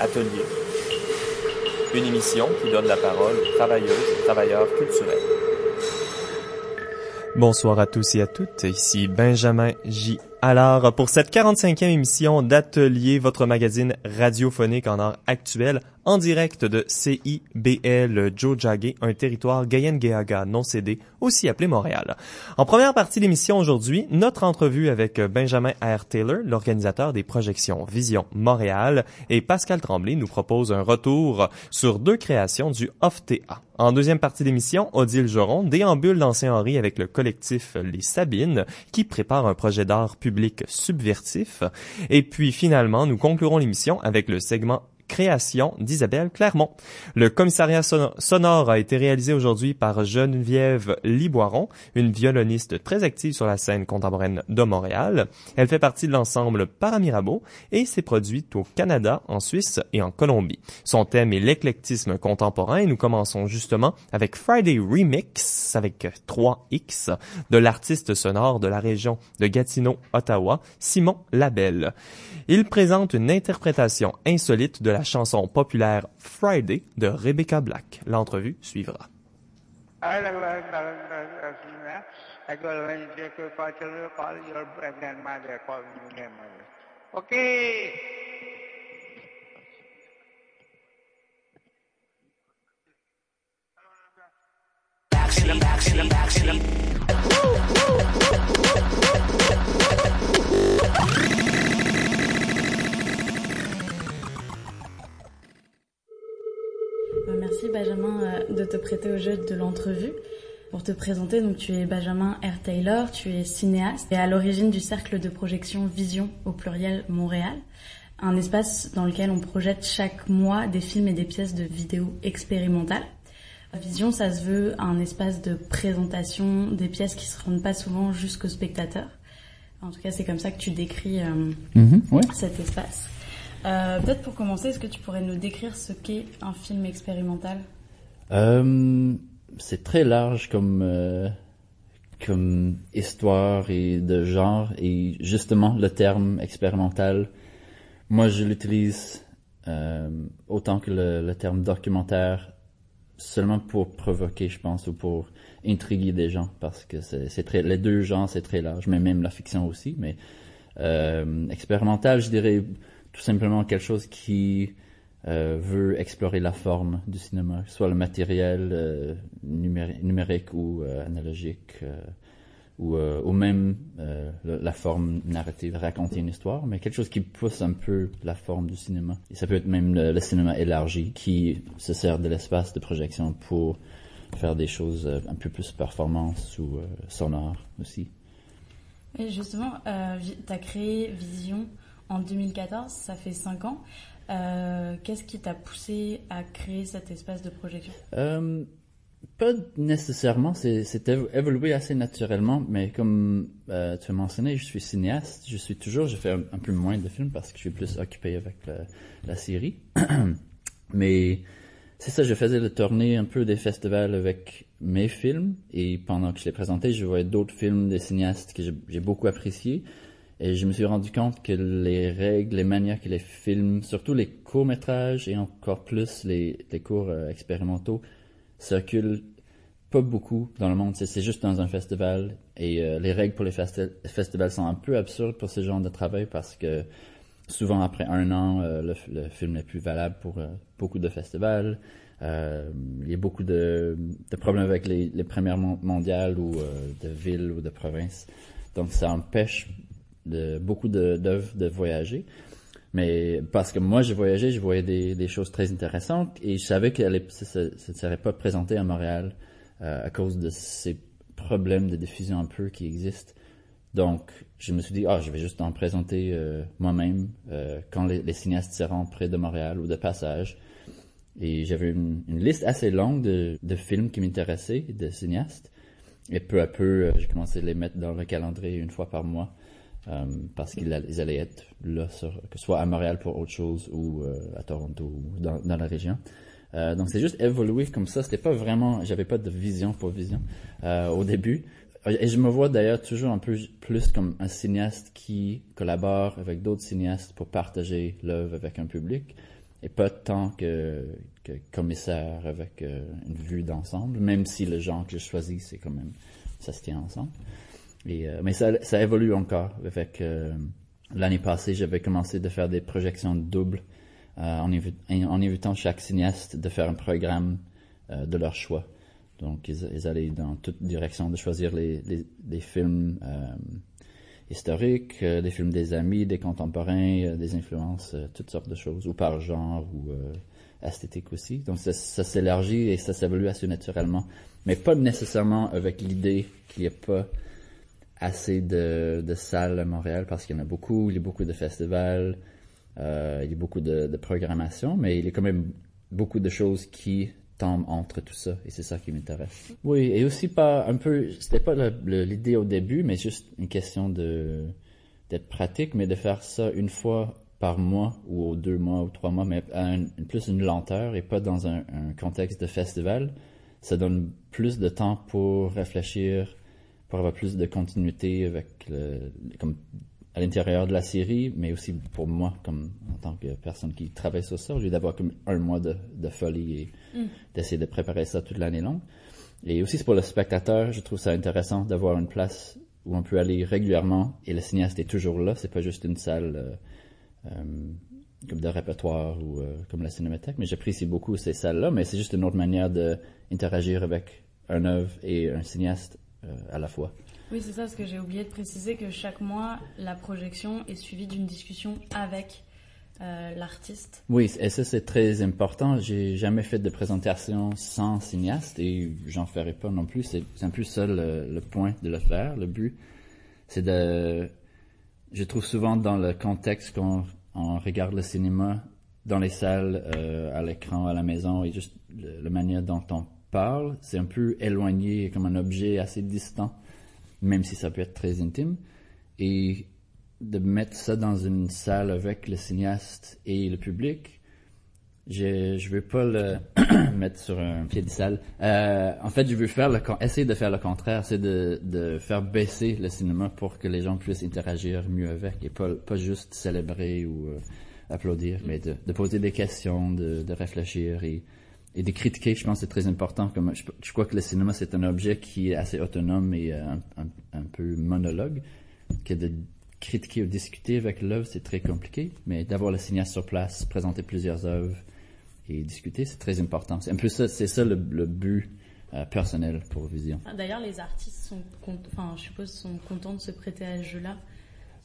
Atelier. Une émission qui donne la parole aux travailleuses et travailleurs culturels. Bonsoir à tous et à toutes, ici Benjamin J. Alors, pour cette 45e émission d'Atelier, votre magazine radiophonique en art actuel, en direct de CIBL Joe un territoire Gayen-Geaga non cédé, aussi appelé Montréal. En première partie de l'émission aujourd'hui, notre entrevue avec Benjamin R. Taylor, l'organisateur des projections Vision Montréal, et Pascal Tremblay nous propose un retour sur deux créations du OFTA. En deuxième partie d'émission, Odile Joron déambule dans Saint-Henri avec le collectif Les Sabines, qui prépare un projet d'art public subversif. Et puis finalement, nous conclurons l'émission avec le segment création d'Isabelle Clermont. Le commissariat sonore a été réalisé aujourd'hui par Geneviève Liboiron, une violoniste très active sur la scène contemporaine de Montréal. Elle fait partie de l'ensemble Paramirabeau et s'est produite au Canada, en Suisse et en Colombie. Son thème est l'éclectisme contemporain et nous commençons justement avec Friday Remix avec 3X de l'artiste sonore de la région de Gatineau, Ottawa, Simon Labelle. Il présente une interprétation insolite de la chanson populaire Friday de Rebecca Black. L'entrevue suivra. Merci Benjamin euh, de te prêter au jeu de l'entrevue. Pour te présenter, donc tu es Benjamin R. Taylor, tu es cinéaste et à l'origine du cercle de projection Vision au pluriel Montréal, un espace dans lequel on projette chaque mois des films et des pièces de vidéo expérimentales. Vision, ça se veut un espace de présentation des pièces qui se rendent pas souvent jusqu'aux spectateurs. En tout cas, c'est comme ça que tu décris euh, Mhm, ouais. cet espace. Euh, Peut-être pour commencer, est-ce que tu pourrais nous décrire ce qu'est un film expérimental? Euh, c'est très large comme euh, comme histoire et de genre et justement le terme expérimental. Moi, je l'utilise euh, autant que le, le terme documentaire seulement pour provoquer, je pense, ou pour intriguer des gens parce que c'est très les deux genres c'est très large, mais même la fiction aussi. Mais euh, expérimental, je dirais tout simplement quelque chose qui euh, veut explorer la forme du cinéma, soit le matériel euh, numéri- numérique ou euh, analogique, ou, ou même la forme narrative, raconter une histoire, mais quelque chose qui pousse un peu la forme du cinéma. Et ça peut être même le, cinéma élargi qui se sert de l'espace de projection pour faire des choses un peu plus performance ou sonore aussi. Et justement, tu as créé Vision en 2014, ça fait 5 ans. Euh, Qu'est-ce qui t'a poussé à créer cet espace de projection? Euh, pas nécessairement, c'est c'est évo- évolué assez naturellement, mais comme euh, tu as mentionné, je suis cinéaste, je suis toujours, je fais un, peu moins de films parce que je suis plus occupé avec la, série. mais c'est ça, je faisais le tournée un peu des festivals avec mes films, et pendant que je les présentais, je voyais d'autres films des cinéastes que j'ai- j'ai beaucoup appréciés. Et je me suis rendu compte que les règles, les manières que les films, surtout les courts-métrages et encore plus les, les cours euh, expérimentaux, circulent pas beaucoup dans le monde. C'est juste dans un festival. Et euh, les règles pour les festi- festivals sont un peu absurdes pour ce genre de travail parce que souvent après un an, euh, le, film n'est plus valable pour beaucoup de festivals. Il y a beaucoup de, problèmes avec les, premières mon- mondiales ou de villes ou de provinces. Donc ça empêche de, beaucoup d'œuvres de, voyager. Mais parce que moi, j'ai voyagé, je voyais des, des choses très intéressantes et je savais que ça ne serait pas présenté à Montréal euh, à cause de ces problèmes de diffusion un peu qui existent. Donc, je me suis dit, ah, je vais juste en présenter euh, moi-même euh, quand les, les cinéastes seront près de Montréal ou de passage. Et j'avais une, une liste assez longue de, de films qui m'intéressaient, de cinéastes. Et peu à peu, euh, j'ai commencé à les mettre dans le calendrier une fois par mois. Euh, parce qu'ils all- ils allaient être là, sur, que ce soit à Montréal pour autre chose ou euh, à Toronto ou dans, la région. Euh, donc c'est juste évolué comme ça. C'était pas vraiment, j'avais pas de vision pour vision euh, au début. Et je me vois d'ailleurs toujours un peu plus comme un cinéaste qui collabore avec d'autres cinéastes pour partager l'œuvre avec un public. et pas tant que, que commissaire avec euh, une vue d'ensemble, même si le genre que je choisis, c'est quand même, ça se tient ensemble. Et, euh, mais ça, ça évolue encore. Avec l'année passée, j'avais commencé de faire des projections doubles en, en, invitant chaque cinéaste de faire un programme de leur choix. Donc, ils, allaient dans toute direction de choisir les, les, les films historiques, euh, des films des amis, des contemporains, euh, des influences, euh, toutes sortes de choses, ou par genre ou esthétique aussi. Donc ça, ça s'élargit et ça s'évolue assez naturellement, mais pas nécessairement avec l'idée qu'il n'y a pas assez de, de, salles à Montréal parce qu'il y en a beaucoup, il y a beaucoup de festivals, euh, il y a beaucoup de, de programmation, mais il y a quand même beaucoup de choses qui tombe entre tout ça et c'est ça qui m'intéresse. Oui, et aussi pas un peu, c'était pas l'idée au début, mais juste une question de d'être pratique, mais de faire ça une fois par mois ou deux mois ou trois mois, mais plus une lenteur et pas dans un, contexte de festival. Ça donne plus de temps pour réfléchir, pour avoir plus de continuité avec le, comme à l'intérieur de la série, mais aussi pour moi, comme en tant que personne qui travaille sur ça, au lieu d'avoir comme un mois de, de folie et mm. d'essayer de préparer ça toute l'année longue. Et aussi, pour le spectateur, je trouve ça intéressant d'avoir une place où on peut aller régulièrement et le cinéaste est toujours là. C'est pas juste une salle euh, euh, comme de répertoire ou euh, comme la cinémathèque, mais j'apprécie beaucoup ces salles-là, mais c'est juste une autre manière d'interagir avec un œuvre et un cinéaste à la fois. Oui, c'est ça, parce que j'ai oublié de préciser que chaque mois, la projection est suivie d'une discussion avec euh, l'artiste. Oui, et ça c'est très important. J'ai jamais fait de présentation sans cinéaste et j'en ferai pas non plus. C'est un peu ça le, point de le faire. Le but, c'est de. Je trouve souvent dans le contexte qu'on on regarde le cinéma dans les salles, euh, à l'écran, à la maison, et juste la manière dont on c'est un peu éloigné, comme un objet assez distant même si ça peut être très intime. Et de mettre ça dans une salle avec le cinéaste et le public, je je veux pas le mettre sur un pied de salle. Euh, en fait, je veux faire essayer de faire le contraire, c'est de, faire baisser le cinéma pour que les gens puissent interagir mieux avec et pas juste célébrer ou euh, applaudir, mais de, de, poser des questions, de, de réfléchir et et de critiquer, je pense c'est très important. Comme je, crois que le cinéma c'est un objet qui est assez autonome et euh, un, peu monologue, que de critiquer ou discuter avec l'œuvre c'est très compliqué, mais d'avoir le cinéaste sur place, présenter plusieurs œuvres et discuter c'est très important. C'est un peu ça, c'est ça le, le but euh, personnel pour Vision. Ah, d'ailleurs, les artistes sont, enfin, je suppose, sont contents de se prêter à ce jeu-là.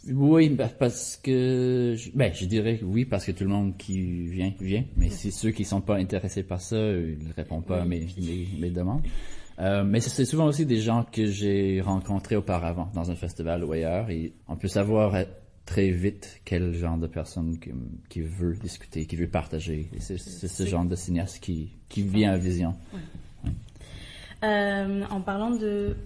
Oui, bah, parce que, ben, je dirais oui, parce que tout le monde qui vient, vient. Mais c'est ceux qui sont pas intéressés par ça, ils ne répondent pas à mes, mes, demandes. Euh, mais c'est souvent aussi des gens que j'ai rencontrés auparavant dans un festival ou ailleurs et on peut savoir très vite quel genre de personne qui, qui veut discuter, qui veut partager. c'est ce genre de cinéaste qui, qui vient à Vision. Euh, en parlant de,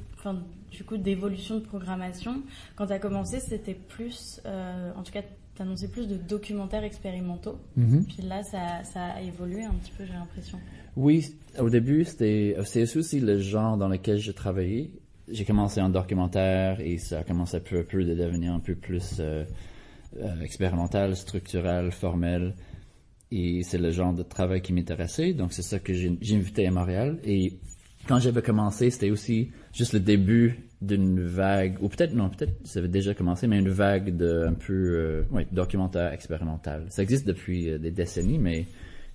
du coup d'évolution de programmation. Quand tu as commencé, c'était plus, euh, en tout cas, tu annonçais plus de documentaires expérimentaux. Mm-hmm. Puis là, ça, ça, a évolué un petit peu, j'ai l'impression. Oui, au début, c'était aussi le genre dans lequel je travaillais. J'ai commencé en documentaire et ça a commencé peu à peu de devenir un peu plus euh, euh, expérimental, structurel, formel. Et c'est le genre de travail qui m'intéressait. Donc, c'est ça que j'ai invité à Montréal. Et quand j'avais commencé, c'était aussi juste le début d'une vague, ou peut-être, non, peut-être ça avait déjà commencé, mais une vague de un peu, euh, oui, documentaire expérimental. Ça existe depuis euh, des décennies, mais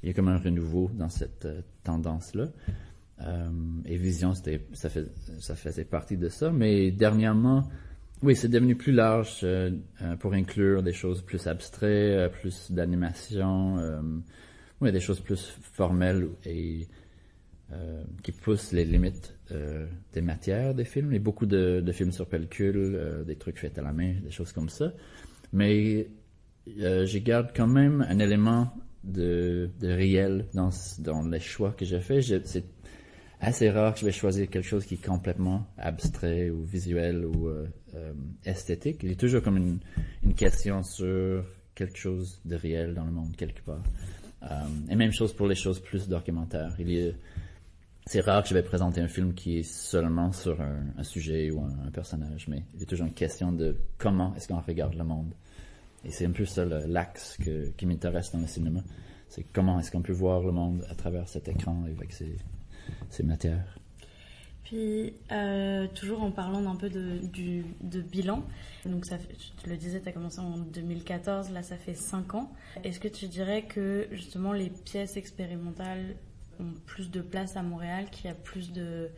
il y a comme un renouveau dans cette euh, tendance-là. Euh, et Vision, c'était, ça faisait partie de ça. Mais dernièrement, oui, c'est devenu plus large pour inclure des choses plus abstraites, plus d'animation, oui, des choses plus formelles et euh, qui pousse les limites euh, des matières des films. Il y a beaucoup de, de films sur pellicule, euh, des trucs faits à la main, des choses comme ça. Mais je garde quand même un élément de, de réel dans, dans les choix que j'ai fait. C'est assez rare que je vais choisir quelque chose qui est complètement abstrait ou visuel ou esthétique. Il y a toujours comme une, une question sur quelque chose de réel dans le monde quelque part. et même chose pour les choses plus documentaires. Il y a c'est rare que je vais présenter un film qui est seulement sur un, sujet ou un, personnage, mais il a toujours une question de comment est-ce qu'on regarde le monde. Et c'est un peu ça l'axe qui m'intéresse dans le cinéma. c'est comment est-ce qu'on peut voir le monde à travers cet écran avec ces, ces matières. Puis, euh, toujours en parlant d'un peu de, bilan, donc tu le disais, tu as commencé en 2014, là ça fait 5 ans. Est-ce que tu dirais que justement les pièces expérimentales ont plus de place à Montréal, qu'il y a plus de.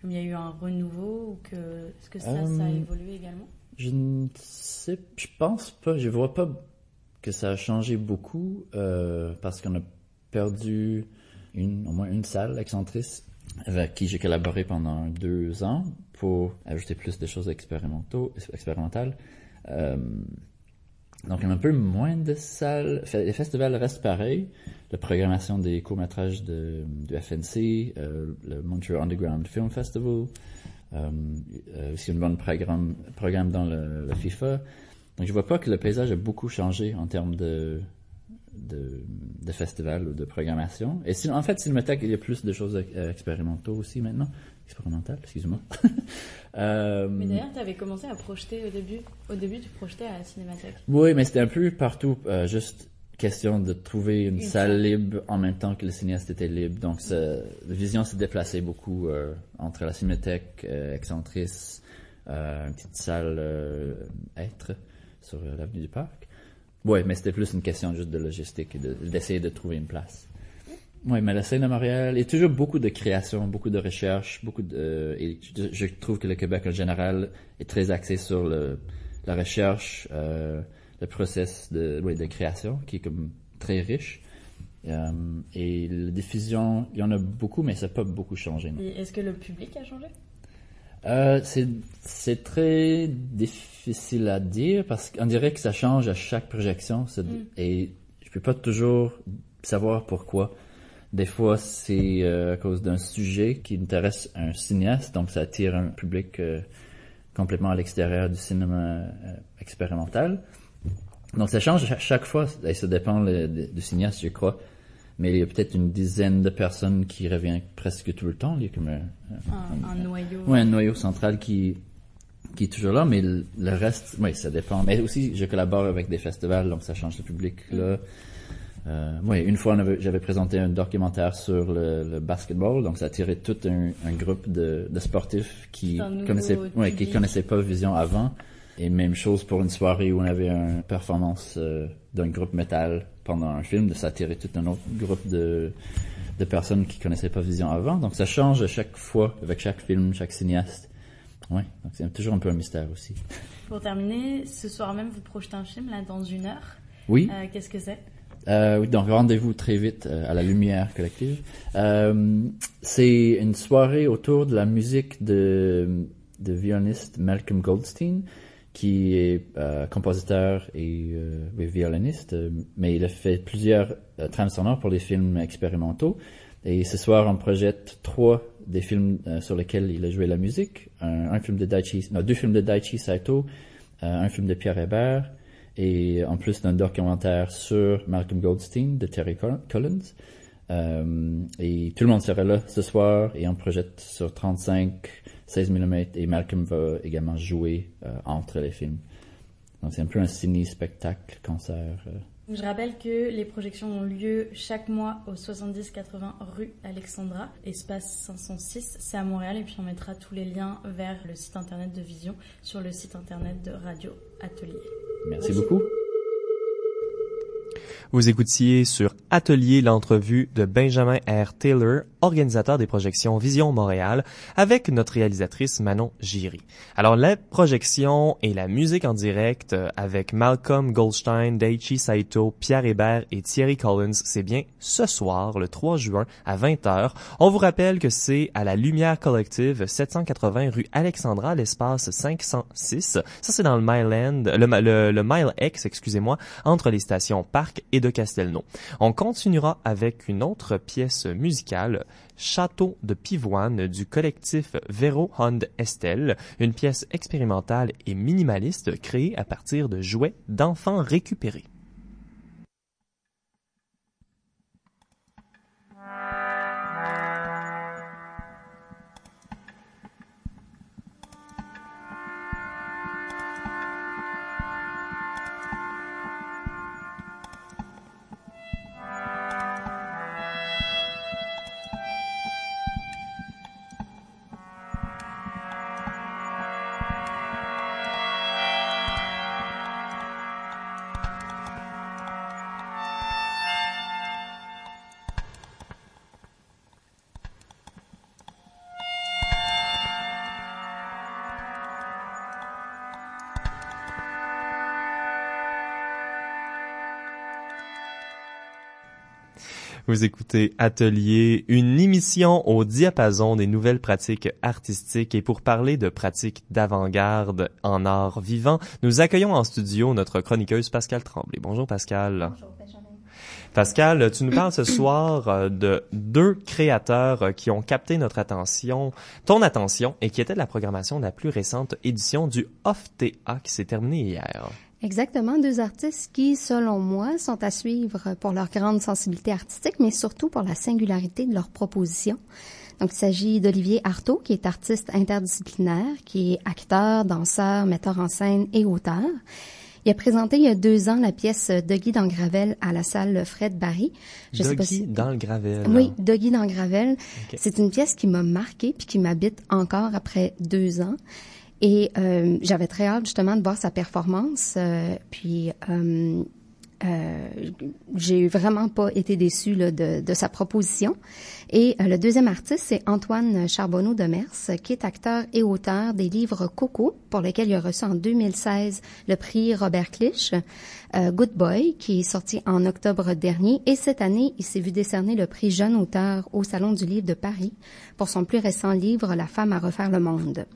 Comme il y a eu un renouveau, ou que. Est-ce que ça, ça a Euh, évolué également? Je ne sais, je pense pas, je vois pas que ça a changé beaucoup euh, parce qu'on a perdu une, au moins une salle excentrice avec qui j'ai collaboré pendant deux ans pour ajouter plus de choses expérimentaux, expérimentales. Euh, donc, il y a un peu moins de salles. Les festivals restent pareils. La programmation des courts-métrages de, du FNC, euh, le Montreal Underground Film Festival, euh, euh, aussi un bon programme, dans le, FIFA. Donc, je vois pas que le paysage a beaucoup changé en termes de, de, festivals ou de programmation. Et en fait, Cinémathèque, il y a plus de choses euh, expérimentaux aussi maintenant. Expérimentales, excuse-moi. Euh, Mais d'ailleurs, tu avais commencé à projeter au début. Au début, tu projetais à la Cinémathèque. Oui, mais c'était un peu partout, euh, juste question de trouver une, Une salle salle. libre en même temps que le cinéaste était libre. Donc, la vision s'est déplacée beaucoup euh, entre la cinémathèque, Excentrice, une petite salle être sur l'avenue du Parc. Oui, mais c'était plus une question juste de logistique et de- d'essayer de, trouver une place. Oui, mais la scène de Montréal, il y a toujours beaucoup de création, beaucoup de recherche, beaucoup de... Et je, trouve que le Québec en général est très axé sur le, la recherche, euh, le process de, oui, de création, qui est comme très riche. Euh, et la diffusion, il y en a beaucoup, mais ça n'a pas beaucoup changé. est-ce que le public a changé? Euh, c'est très difficile à dire parce qu'on dirait que ça change à chaque projection c'est- et je peux pas toujours savoir pourquoi. Des fois, c'est euh, à cause d'un sujet qui intéresse un cinéaste, donc ça attire un public euh, complètement à l'extérieur du cinéma euh, expérimental. Donc ça change à chaque fois et ça dépend le- de- du cinéaste, je crois. Mais il y a peut-être une dizaine de personnes qui revient presque tout le temps. Il y a comme un, un, un noyau oui, un noyau central qui, qui est toujours là, mais le, le reste, oui, ça dépend. Mais aussi, je collabore avec des festivals, donc ça change le public, là. Euh, oui, une fois, j'avais présenté un documentaire sur le, le basketball, donc ça attirait tout un, un groupe de, de sportifs qui connaissaient, ouais, qui connaissaient pas Vision avant. Et même chose pour une soirée où on avait une performance euh, d'un groupe métal pendant un film, de s'attirer tout un autre groupe de, de personnes qui connaissaient pas Vision avant. Donc ça change à chaque fois, avec chaque film, chaque cinéaste. Ouais, donc c'est toujours un peu un mystère aussi. Pour terminer, ce soir même, vous projetez un film, là, dans une heure. Oui, Euh, Qu'est-ce que c'est? Euh, donc rendez-vous très vite euh, à la lumière collective. Euh, c'est une soirée autour de la musique de, de violoniste Malcolm Goldstein, qui est euh, compositeur et euh, oui, violoniste, mais il a fait plusieurs trames sonores pour les films expérimentaux. Et ce soir, on projette trois des films sur lesquels il a joué la musique. Un, film de Daichi, non, deux films de Daichi Saito, un film de Pierre Hébert, et en plus d'un documentaire sur Malcolm Goldstein de Terry Col- Collins. Euh, et tout le monde sera là ce soir et on projette sur 35, 16 mm et Malcolm va également jouer euh, entre les films. Donc c'est un peu un ciné-spectacle, concert. euh. Je rappelle que les projections ont lieu chaque mois au 70-80 rue Alexandra, espace 506, c'est à Montréal, et puis on mettra tous les liens vers le site internet de Vision sur le site internet de Radio Atelier. Merci beaucoup. Vous écoutiez sur Atelier l'entrevue de Benjamin R. Taylor, organisateur des projections Vision Montréal, avec notre réalisatrice Manon Giry. Alors la projection et la musique en direct euh, avec Malcolm Goldstein, Daichi Saito, Pierre Hébert et Thierry Collins, c'est bien ce soir, le 3 juin, à 20h. On vous rappelle que c'est à la Lumière Collective, 780 rue Alexandra, l'espace 506. Ça, c'est dans le Mile End, le, le, le Mile X, excusez-moi, entre les stations Parc et On continuera avec une autre pièce musicale, Château de Pivoine du collectif Véro Hond Estelle, une pièce expérimentale et minimaliste créée à partir de jouets d'enfants récupérés. Vous écoutez Atelier, une émission au diapason des nouvelles pratiques artistiques et pour parler de pratiques d'avant-garde en art vivant, nous accueillons en studio notre chroniqueuse Pascal Tremblay. Bonjour Pascal. Bonjour Benjamin. Pascal, tu nous parles ce soir euh, de deux créateurs euh, qui ont capté notre attention, ton attention, et qui étaient de la programmation de la plus récente édition du OFTA qui s'est terminée hier. Exactement, deux artistes qui, selon moi, sont à suivre pour leur grande sensibilité artistique, mais surtout pour la singularité de leur proposition. Donc, il s'agit d'Olivier Artaud, qui est artiste interdisciplinaire, qui est acteur, danseur, metteur en scène et auteur. Il a présenté il y a deux ans la pièce Doggy dans le Gravel à la salle Fred Barry. Je Doggy sais pas si... dans le Gravel. Oui, Doggy dans le Gravel. Okay. C'est une pièce qui m'a marqué puis qui m'habite encore après deux ans. Et euh, j'avais très hâte justement de voir sa performance. Euh, puis euh, euh, j'ai vraiment pas été déçue là, de, de, sa proposition. Et euh, le deuxième artiste, c'est Antoine Charbonneau de Mers, qui est acteur et auteur des livres Coco, pour lesquels il a reçu en 2016 le prix Robert Clich, Good Boy, qui est sorti en octobre dernier. Et cette année, il s'est vu décerner le prix Jeune auteur au Salon du livre de Paris pour son plus récent livre La femme à refaire le monde.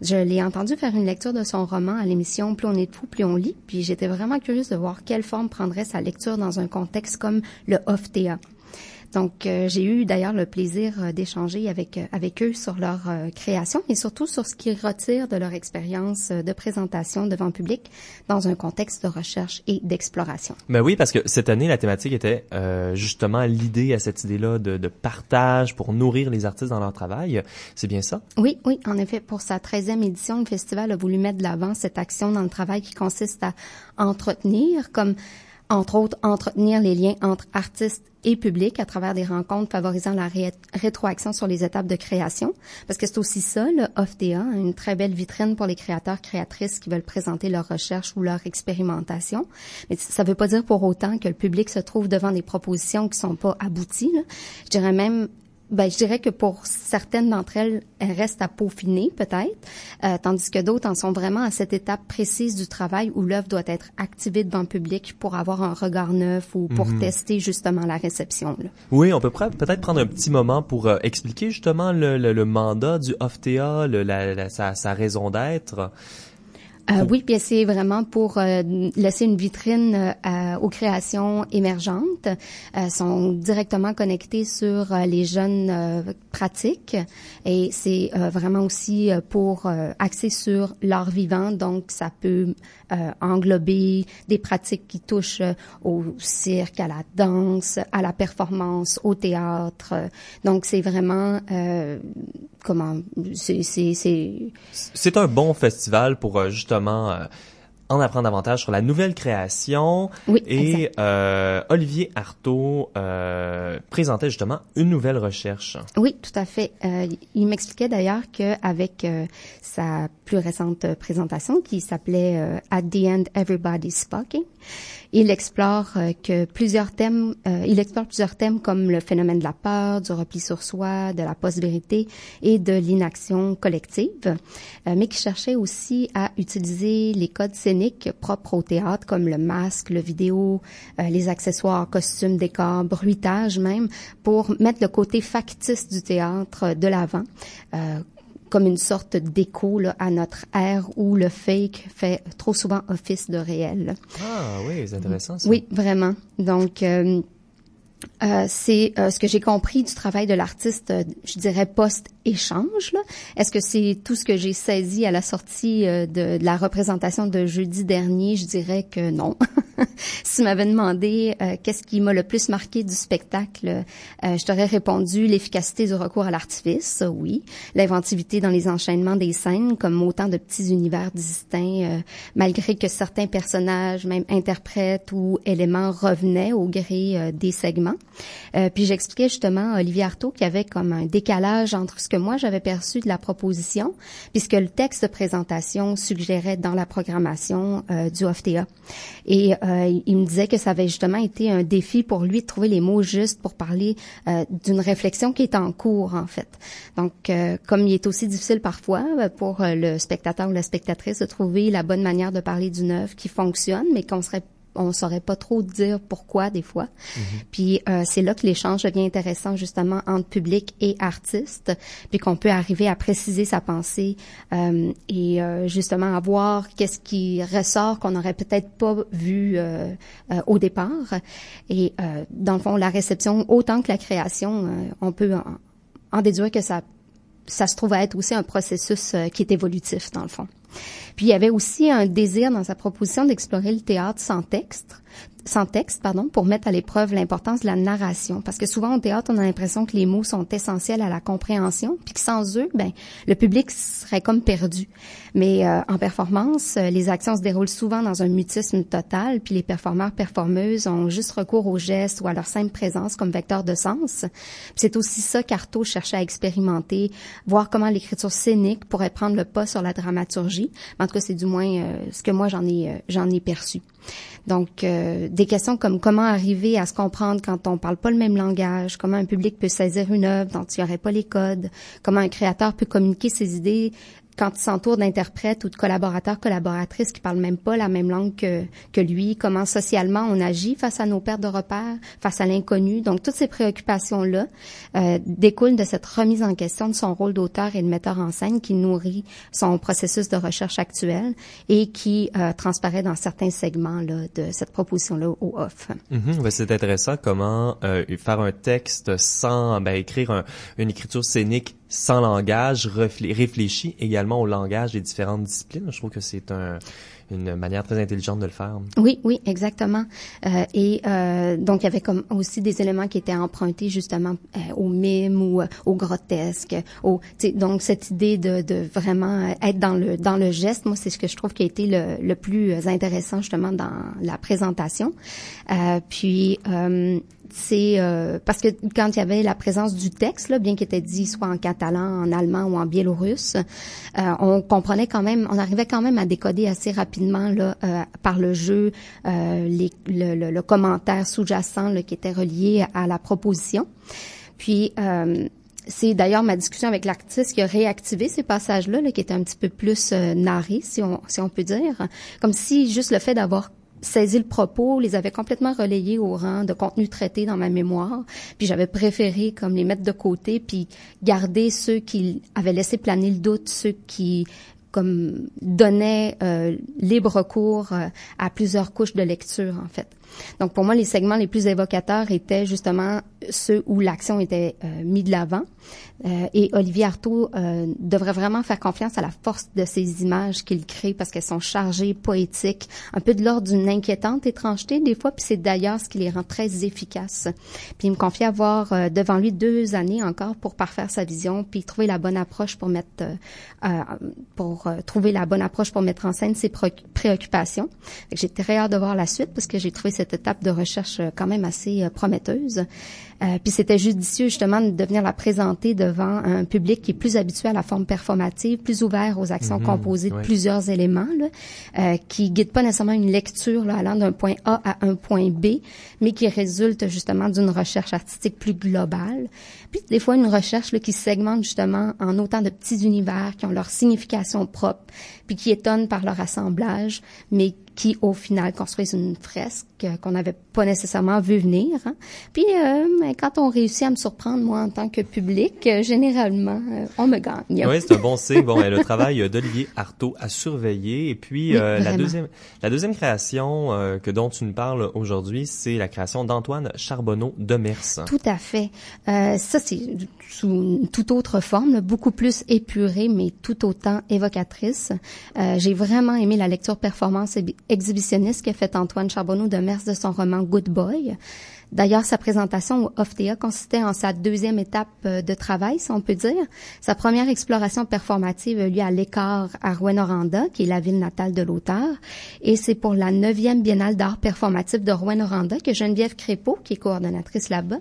Je l'ai entendu faire une lecture de son roman à l'émission Plus on est de fou, plus on lit, puis j'étais vraiment curieuse de voir quelle forme prendrait sa lecture dans un contexte comme le OFTA. Donc, euh, j'ai eu d'ailleurs le plaisir euh, d'échanger avec euh, avec eux sur leur création et surtout sur ce qu'ils retirent de leur expérience de présentation devant le public dans un contexte de recherche et d'exploration. Ben oui, parce que cette année, la thématique était justement l'idée à cette idée-là de, de, partage pour nourrir les artistes dans leur travail. C'est bien ça? Oui, oui. En effet, pour sa 13e édition, le festival a voulu mettre de l'avant cette action dans le travail qui consiste à entretenir comme entre autres, entretenir les liens entre artistes et public à travers des rencontres favorisant la ré rétroaction sur les étapes de création. Parce que c'est aussi ça, le OFDA, une très belle vitrine pour les créateurs, créatrices qui veulent présenter leurs recherches ou leur expérimentation. Mais ça ne veut pas dire pour autant que le public se trouve devant des propositions qui sont pas abouties. Je dirais même ben, je dirais que pour certaines d'entre elles, elles restent à peaufiner peut-être, euh, tandis que d'autres en sont vraiment à cette étape précise du travail où l'œuvre doit être activée devant le public pour avoir un regard neuf ou pour Mhm. tester justement la réception. Là. Oui, on peut peut-être prendre un petit moment pour euh, expliquer justement le, le, le mandat du OFTA, le, la, la- sa, sa raison d'être. Euh, oui, puis c'est vraiment pour euh, laisser une vitrine euh, aux créations émergentes. Sont directement connectés sur les jeunes pratiques et c'est vraiment aussi pour axer sur l'art vivant. Donc, ça peut englober des pratiques qui touchent au cirque, à la danse, à la performance, au théâtre. Donc, c'est vraiment euh, comment c'est c'est c'est C'est un bon festival pour justement euh, en apprendre davantage sur la nouvelle création. Oui, Et euh, Olivier Artaud euh, présentait justement une nouvelle recherche. Oui, tout à fait. Euh, il m'expliquait d'ailleurs qu'avec euh, sa plus récente présentation qui s'appelait At the End Everybody's Speaking, il explore que plusieurs thèmes, euh, il explore plusieurs thèmes comme le phénomène de la peur, du repli sur soi, de la post-vérité et de l'inaction collective, euh, mais qui cherchait aussi à utiliser les codes scéniques propres au théâtre comme le masque, le vidéo, euh, les accessoires, costumes, décors, bruitage même, pour mettre le côté factice du théâtre de l'avant. Euh, comme une sorte d'écho là, à notre ère où le fake fait trop souvent office de réel. Ah oui, c'est intéressant ça. Oui, vraiment. Donc, euh, euh, c'est euh, ce que j'ai compris du travail de l'artiste, euh, je dirais post-échange. Là. Est-ce que c'est tout ce que j'ai saisi à la sortie euh, de, la représentation de jeudi dernier? Je dirais que non. si tu m'avais demandé euh, qu'est-ce qui m'a le plus marqué du spectacle, euh, je t'aurais répondu l'efficacité du recours à l'artifice, oui, l'inventivité dans les enchaînements des scènes, comme autant de petits univers distincts, malgré que certains personnages, même interprètes ou éléments revenaient au gré des segments. Puis j'expliquais justement à Olivier Artaud qu'il y avait comme un décalage entre ce que moi j'avais perçu de la proposition, puisque le texte de présentation suggérait dans la programmation euh, du OFTA. Et euh, il me disait que ça avait justement été un défi pour lui de trouver les mots justes pour parler euh, d'une réflexion qui est en cours en fait. Donc euh, comme il est aussi difficile parfois euh, pour euh, le spectateur ou la spectatrice de trouver la bonne manière de parler d'une œuvre qui fonctionne, mais qu'on serait on saurait pas trop dire pourquoi des fois. Mhm. Puis euh, c'est là que l'échange devient intéressant justement entre public et artiste, puis qu'on peut arriver à préciser sa pensée euh, et euh, justement à voir qu'est-ce qui ressort qu'on n'aurait peut-être pas vu euh, euh, au départ. Et euh, dans le fond, la réception autant que la création, euh, on peut en, en déduire que ça ça se trouve à être aussi un processus euh, qui est évolutif dans le fond. Puis il y avait aussi un désir dans sa proposition d'explorer le théâtre sans texte, sans texte, pardon, pour mettre à l'épreuve l'importance de la narration. Parce que souvent au théâtre, on a l'impression que les mots sont essentiels à la compréhension, puis que sans eux, ben le public serait comme perdu. Mais euh, en performance, euh, les actions se déroulent souvent dans un mutisme total, puis les performeurs performeuses ont juste recours aux gestes ou à leur simple présence comme vecteur de sens. C'est aussi ça qu'Artaud cherchait à expérimenter, voir comment l'écriture scénique pourrait prendre le pas sur la dramaturgie. En tout cas, c'est du moins euh, ce que moi j'en ai euh, j'en ai perçu. Donc, euh, des questions comme comment arriver à se comprendre quand on parle pas le même langage, comment un public peut saisir une œuvre dont il n'y aurait pas les codes, comment un créateur peut communiquer ses idées quand il s'entoure d'interprètes ou de collaborateurs, collaboratrices qui parlent même pas la même langue que, que lui, comment socialement on agit face à nos pertes de repères, face à l'inconnu. Donc, toutes ces préoccupations-là euh, découlent de cette remise en question de son rôle d'auteur et de metteur en scène qui nourrit son processus de recherche actuel et qui euh, transparaît dans certains segments là, de cette proposition-là au off. Mhm, ben, c'est intéressant comment euh, faire un texte sans ben, écrire un- une écriture scénique sans langage, reflé- réfléchi également au langage des différentes disciplines. Je trouve que c'est un, une manière très intelligente de le faire. Oui, oui, exactement. Euh, et euh, donc, il y avait comme aussi des éléments qui étaient empruntés justement euh, au mime ou euh, au grotesque. Au, donc, cette idée de, de vraiment euh, être dans le dans le geste, moi, c'est ce que je trouve qui a été le, le plus intéressant justement dans la présentation. Puis, c'est euh, parce que quand il y avait la présence du texte, là, bien qu'il était dit soit en catalan, en allemand ou en biélorusse, euh, on comprenait quand même, on arrivait quand même à décoder assez rapidement là, euh, par le jeu euh, les- le, le- le commentaire sous-jacent qui était relié à la proposition. Puis euh, c'est d'ailleurs ma discussion avec l'artiste qui a réactivé ces passages-là, là, qui étaient un petit peu plus euh, narrés, si on, si on peut dire, comme si juste le fait d'avoir saisi le propos, les avait complètement relayés au rang de contenu traité dans ma mémoire. Puis j'avais préféré comme les mettre de côté, puis garder ceux qui avaient laissé planer le doute, ceux qui comme donnaient euh, libre cours euh, à plusieurs couches de lecture en fait. Donc pour moi les segments les plus évocateurs étaient justement ceux où l'action était euh, mise de l'avant Euh, et Olivier Artaud euh, devrait vraiment faire confiance à la force de ces images qu'il crée parce qu'elles sont chargées, poétiques, un peu de l'ordre d'une inquiétante étrangeté des fois, puis c'est d'ailleurs ce qui les rend très efficaces. Puis il me confie avoir euh, devant lui deux années encore pour parfaire sa vision, puis trouver la bonne approche pour mettre, euh, euh, pour trouver la bonne approche pour mettre en scène ses pré- préoccupations. J'ai très hâte de voir la suite parce que j'ai trouvé cette étape de recherche euh, quand même assez euh, prometteuse. Euh, puis c'était judicieux justement de venir la présenter devant un public qui est plus habitué à la forme performative, plus ouvert aux actions Mhm, composées de ouais. plusieurs éléments, là, euh, qui guide pas nécessairement une lecture là, allant d'un point A à un point B, mais qui résulte justement d'une recherche artistique plus globale. Puis des fois une recherche là, qui segmente justement en autant de petits univers qui ont leur signification propre, puis qui étonnent par leur assemblage, mais qui au final construisent une fresque euh, qu'on n'avait pas nécessairement vu venir. hein. Puis euh, quand on réussit à me surprendre moi en tant que public, euh, généralement euh, on me gagne. Oui, c'est un bon signe. Bon, ben, le travail d'Olivier Artaud à surveiller. Et puis, Oui, euh, la deuxième, la deuxième création euh, que dont tu nous parles aujourd'hui, c'est la création d'Antoine Charbonneau de Mers. Tout à fait. Euh, ça, c'est sous une toute autre forme, là, beaucoup plus épurée, mais tout autant évocatrice. Euh, J'ai vraiment aimé la lecture performance exhibitionniste qu'a fait Antoine Charbonneau de Mers de son roman Good Boy. D'ailleurs, sa présentation au OFTEA consistait en sa deuxième étape euh, de travail, si on peut dire. Sa première exploration performative a eu lieu à l'écart à Rouen-Noranda, qui est la ville natale de l'auteur. Et c'est pour la neuvième biennale d'art performatif de Rouen-Noranda que Geneviève Crépeau, qui est coordonnatrice là-bas,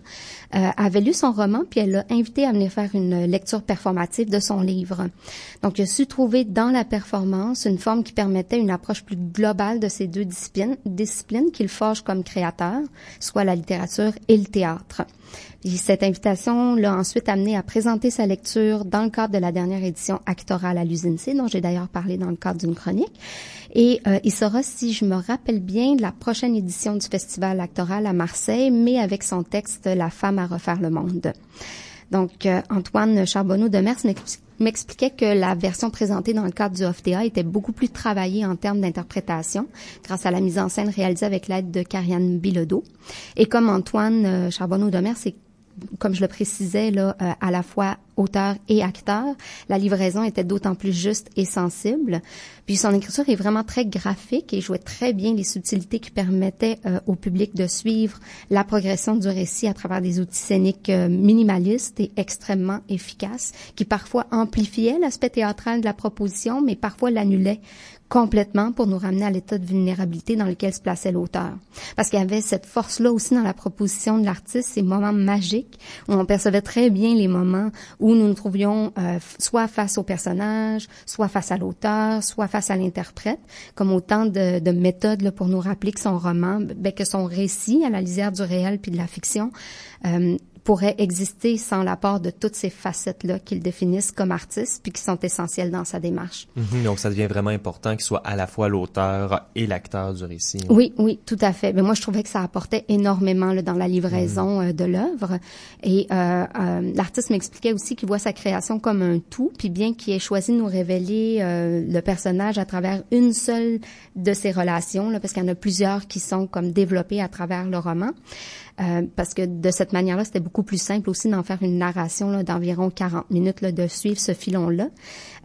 euh, avait lu son roman, puis elle l'a invité à venir faire une lecture performative de son livre. Donc, il a su trouver dans la performance une forme qui permettait une approche plus globale de ces deux disciplines, disciplines qu'il forge comme créateur, soit la littérature littérature et le théâtre. cette invitation l'a ensuite amené à présenter sa lecture dans le cadre de la dernière édition actorale à l'usine C, dont j'ai d'ailleurs parlé dans le cadre d'une chronique. Et euh, il sera, si je me rappelle bien, la prochaine édition du festival actoral à Marseille, mais avec son texte La femme à refaire le monde. Donc, euh, Antoine Charbonneau de Mers m'expliquait que la version présentée dans le cadre du OFTA était beaucoup plus travaillée en termes d'interprétation, grâce à la mise en scène réalisée avec l'aide de Karianne Bilodeau. Et comme Antoine euh, Charbonneau de Mers est comme je le précisais, là, euh, à la fois auteur et acteur, la livraison était d'autant plus juste et sensible. Puis son écriture est vraiment très graphique et jouait très bien les subtilités qui permettaient euh, au public de suivre la progression du récit à travers des outils scéniques euh, minimalistes et extrêmement efficaces, qui parfois amplifiaient l'aspect théâtral de la proposition, mais parfois l'annulaient complètement pour nous ramener à l'état de vulnérabilité dans lequel se plaçait l'auteur. Parce qu'il y avait cette force-là aussi dans la proposition de l'artiste, ces moments magiques où on percevait très bien les moments où nous nous trouvions euh, soit face au personnage, soit face à l'auteur, soit face à l'interprète, comme autant de, de méthodes là, pour nous rappeler que son roman, ben, que son récit à la lisière du réel puis de la fiction euh, pourrait exister sans l'apport de toutes ces facettes-là qu'il définissent comme artiste puis qui sont essentielles dans sa démarche. Mhm, donc, ça devient vraiment important qu'il soit à la fois l'auteur et l'acteur du récit. Oui, oui, tout à fait. Mais moi, je trouvais que ça apportait énormément là, dans la livraison mhm. euh, de l'œuvre. Et euh, euh, l'artiste m'expliquait aussi qu'il voit sa création comme un tout, puis bien qu'il ait choisi de nous révéler euh, le personnage à travers une seule de ses relations, là, parce qu'il y en a plusieurs qui sont comme développées à travers le roman. Euh, parce que de cette manière-là, c'était beaucoup plus simple aussi d'en faire une narration d'environ 40 minutes, de suivre ce filon-là.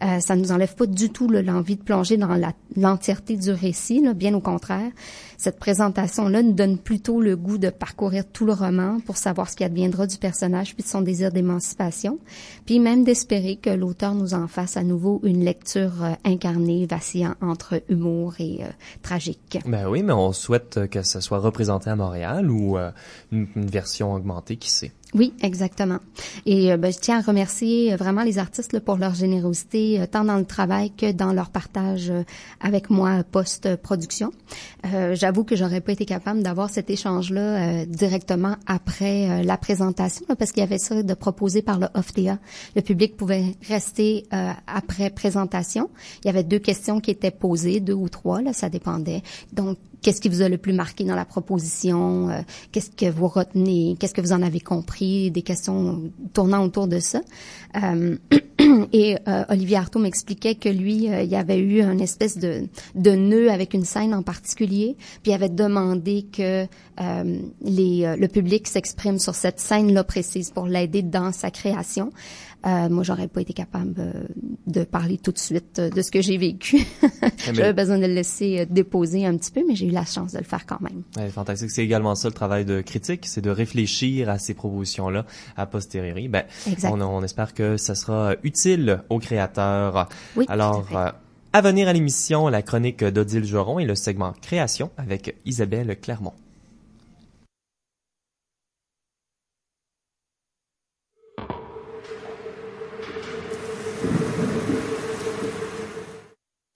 Euh, ça nous enlève pas du tout l'envie de plonger dans l'entièreté du récit, là, bien au contraire. Cette présentation-là nous donne plutôt le goût de parcourir tout le roman pour savoir ce qui adviendra du personnage puis de son désir d'émancipation, puis même d'espérer que l'auteur nous en fasse à nouveau une lecture euh, incarnée, vacillant entre humour et euh, tragique. Ben oui, mais on souhaite que ça soit représenté à Montréal ou euh, une, une version augmentée, qui sait. Oui, exactement. Et euh, ben, je tiens à remercier euh, vraiment les artistes là, pour leur générosité, euh, tant dans le travail que dans leur partage avec moi post-production. J'avoue que j'aurais pas été capable d'avoir cet échange-là directement après la présentation, parce qu'il y avait ça de proposer par le OFTA. Le public pouvait rester après présentation. Il y avait deux questions qui étaient posées, deux ou trois, là, ça dépendait. Donc, qu'est-ce qui vous a le plus marqué dans la proposition, euh, qu'est-ce que vous retenez, qu'est-ce que vous en avez compris, des questions tournant autour de ça. Euh, et euh, Olivier Artaud m'expliquait que lui, il y avait eu une espèce de, de nœud avec une scène en particulier, puis il avait demandé que les, le public s'exprime sur cette scène-là précise pour l'aider dans sa création. Euh, moi, j'aurais pas été capable euh, de parler tout de suite euh, de ce que j'ai vécu. Eh J'avais besoin de le laisser déposer un petit peu, mais j'ai eu la chance de le faire quand même. Ouais, fantastique. C'est également ça le travail de critique, c'est de réfléchir à ces propositions-là a posteriori. Ben, on, on, espère que ça sera utile aux créateurs. Oui, Alors, à, à venir à l'émission, la chronique d'Odile Joron et le segment Création avec Isabelle Clermont.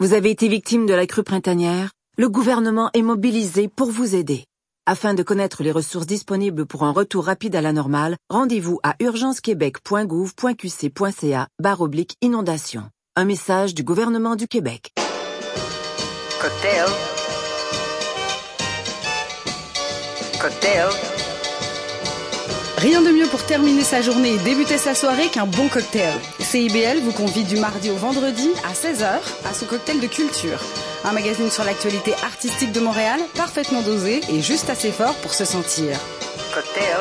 Vous avez été victime de la crue printanière Le gouvernement est mobilisé pour vous aider. Afin de connaître les ressources disponibles pour un retour rapide à la normale, rendez-vous à urgencequebec.gouv.qc.ca barre oblique inondation. Un message du gouvernement du Québec. Rien de mieux pour terminer sa journée et débuter sa soirée qu'un bon cocktail. CIBL vous convie du mardi au vendredi à 16h à son cocktail de culture. Un magazine sur l'actualité artistique de Montréal, parfaitement dosé et juste assez fort pour se sentir. Cocktail.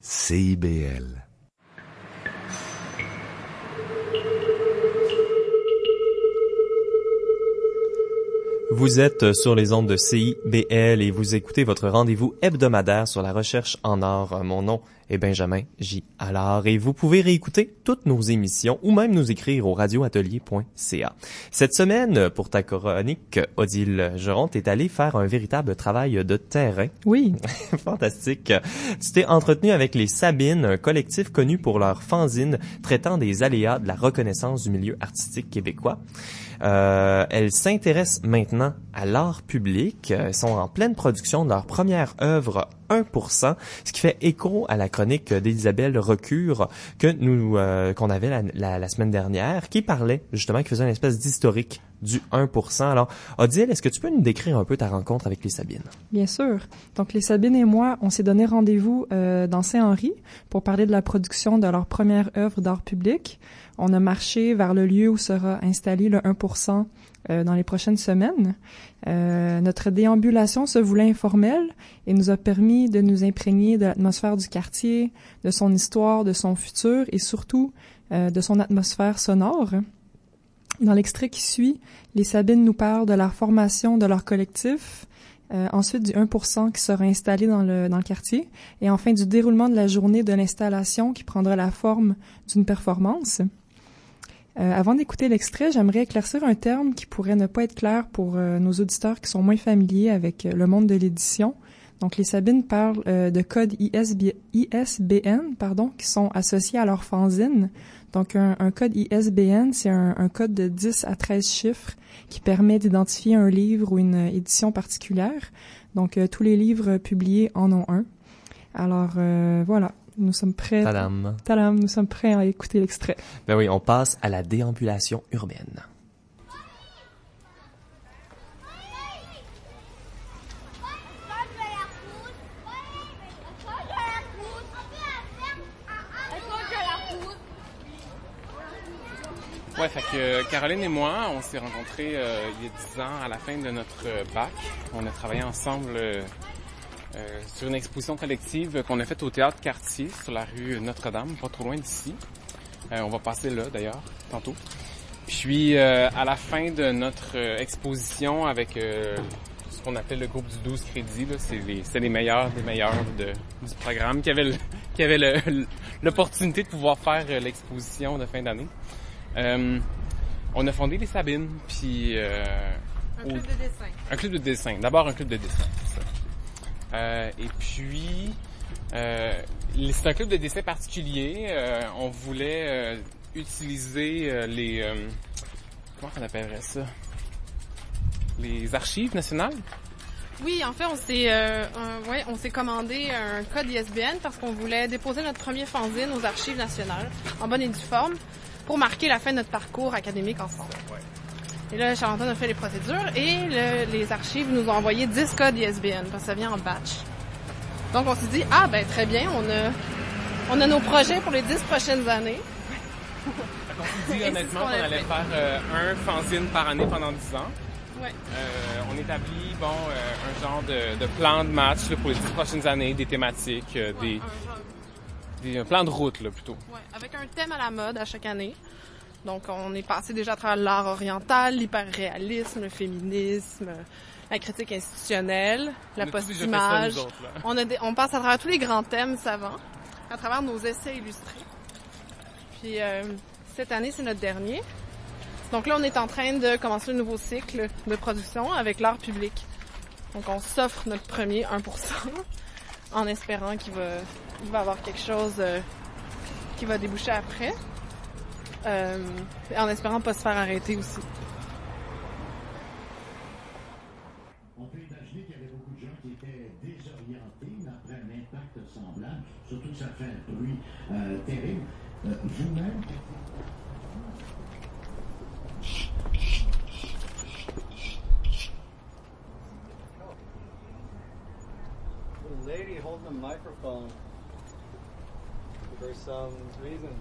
CIBL Vous êtes sur les ondes de CIBL et vous écoutez votre rendez-vous hebdomadaire sur la recherche en art. Mon nom est Benjamin J. Allard et vous pouvez réécouter toutes nos émissions ou même nous écrire au radioatelier.ca. Cette semaine, pour ta chronique, Odile Geronte est allée faire un véritable travail de terrain. Oui. Fantastique. Tu t'es entretenu avec les Sabines, un collectif connu pour leur fanzine traitant des aléas de la reconnaissance du milieu artistique québécois. Euh, elles s'intéressent maintenant à l'art public. Elles sont en pleine production de leur première œuvre 1%, ce qui fait écho à la chronique d'Elisabeth Recure que nous euh, qu'on avait la, semaine dernière, qui parlait justement, qui faisait une espèce d'historique du 1%. Alors, Odile, est-ce que tu peux nous décrire un peu ta rencontre avec les Sabines? Bien sûr. Donc, les Sabines et moi, on s'est donné rendez-vous euh, dans Saint-Henri pour parler de la production de leur première œuvre d'art public. On a marché vers le lieu où sera installé le 1% euh, dans les prochaines semaines. Euh, notre déambulation se voulait informelle et nous a permis de nous imprégner de l'atmosphère du quartier, de son histoire, de son futur et surtout euh, de son atmosphère sonore. Dans l'extrait qui suit, les Sabines nous parlent de la formation de leur collectif, euh, ensuite du 1% qui sera installé dans le, quartier, et enfin du déroulement de la journée de l'installation qui prendra la forme d'une performance. Euh, avant d'écouter l'extrait, j'aimerais éclaircir un terme qui pourrait ne pas être clair pour euh, nos auditeurs qui sont moins familiers avec le monde de l'édition. Donc, les Sabines parlent de codes ISB, ISBN, pardon, qui sont associés à leur fanzine. Donc, un, un code ISBN, c'est un, un, code de 10 à 13 chiffres qui permet d'identifier un livre ou une édition particulière. Donc, euh, tous les livres publiés en ont un. Alors, euh, voilà. Nous sommes prêts. Tadam. Tadam. Nous sommes prêts à écouter l'extrait. Ben oui, on passe à la déambulation urbaine. Ouais, fait que euh, Caroline et moi, on s'est rencontrés euh, il y a 10 ans à la fin de notre euh, bac. On a travaillé ensemble sur une exposition collective qu'on a faite au théâtre Cartier sur la rue Notre-Dame, pas trop loin d'ici. on va passer là d'ailleurs tantôt. Puis à la fin de notre exposition avec ce qu'on appelle le groupe du 12 crédits, c'est les, meilleurs des meilleurs du programme qui avaient l'opportunité de pouvoir faire l'exposition de fin d'année. Euh, on a fondé les Sabines, puis... Euh, un club de dessin. Un club de dessin. D'abord un club de dessin, c'est ça. Euh, et puis, euh, c'est un club de dessin particulier. Euh, on voulait euh, utiliser les... comment on appellerait ça? Les archives nationales? Oui, en fait, on s'est euh, ouais, on s'est commandé un code ISBN parce qu'on voulait déposer notre premier fanzine aux archives nationales en bonne et due forme pour marquer la fin de notre parcours académique ensemble. Et là, Charles-Antoine a fait les procédures et le, les archives nous ont envoyé 10 codes ISBN parce que ça vient en batch. Donc on s'est dit, ah ben très bien, on a, on a nos projets pour les 10 prochaines années. on s'est dit honnêtement qu'on allait faire euh, un fanzine par année pendant 10 ans. Ouais. Euh, on établit bon euh, un genre de, de, plan de match là, pour les 10 prochaines années, des thématiques, des, des un plan de route là plutôt. Ouais, avec un thème à la mode à chaque année. Donc on est passé déjà à travers l'art oriental, l'hyperréalisme, le féminisme, la critique institutionnelle, la post-image. On, a des, on passe à travers tous les grands thèmes savants, à travers nos essais illustrés. Puis euh, cette année, c'est notre dernier. Donc là, on est en train de commencer un nouveau cycle de production avec l'art public. Donc on s'offre notre premier 1% en espérant qu'il va, il va avoir quelque chose euh, qui va déboucher après. Euh, en espérant pas se faire arrêter aussi. On peut imaginer qu'il y avait beaucoup de gens qui étaient désorientés après un impact semblable, surtout que ça fait un bruit euh, terrible. Euh, Vous-même, lady holding a microphone reason.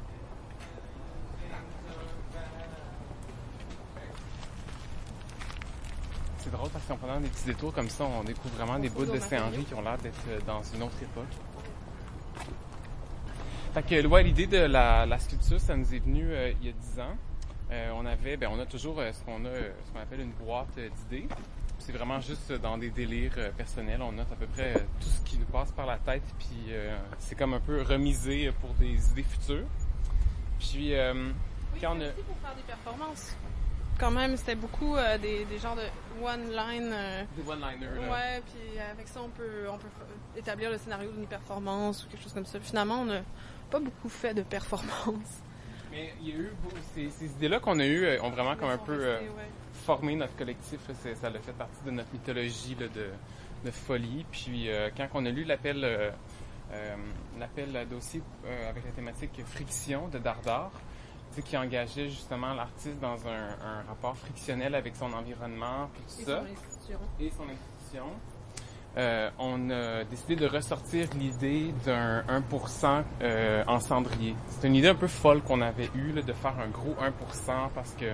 C'est drôle parce qu'en prenant des petits détours comme ça, on découvre vraiment des bouts de Saint-Henri qui ont l'air d'être dans une autre époque. Fait que ouais, l'idée de la, la, sculpture, ça nous est venu euh, il y a dix ans. Euh, on avait, ben, on a toujours euh, ce qu'on a, ce qu'on appelle une boîte d'idées. C'est vraiment juste dans des délires personnels. On note à peu près tout ce qui nous passe par la tête, puis c'est comme un peu remisé pour des idées futures. Puis quand on a... pour faire des performances quand même, c'était beaucoup euh, des, des genres de one-line. Euh, des one-liners, Ouais, puis avec ça, on peut, on peut établir le scénario d'une performance ou quelque chose comme ça. Finalement, on n'a pas beaucoup fait de performance. Mais il y a eu ces, ces idées-là qu'on a eues euh, ont vraiment comme un peu formé notre collectif. Ça a fait partie de notre mythologie de, de, folie. Puis quand on a lu l'appel, l'appel dossier avec la thématique friction de Dardar, qui engageait justement l'artiste dans un, rapport frictionnel avec son environnement, tout et ça. Son institution. Et son institution. Euh, on a décidé de ressortir l'idée d'un 1% euh, en cendrier. C'est une idée un peu folle qu'on avait eue de faire un gros 1% parce que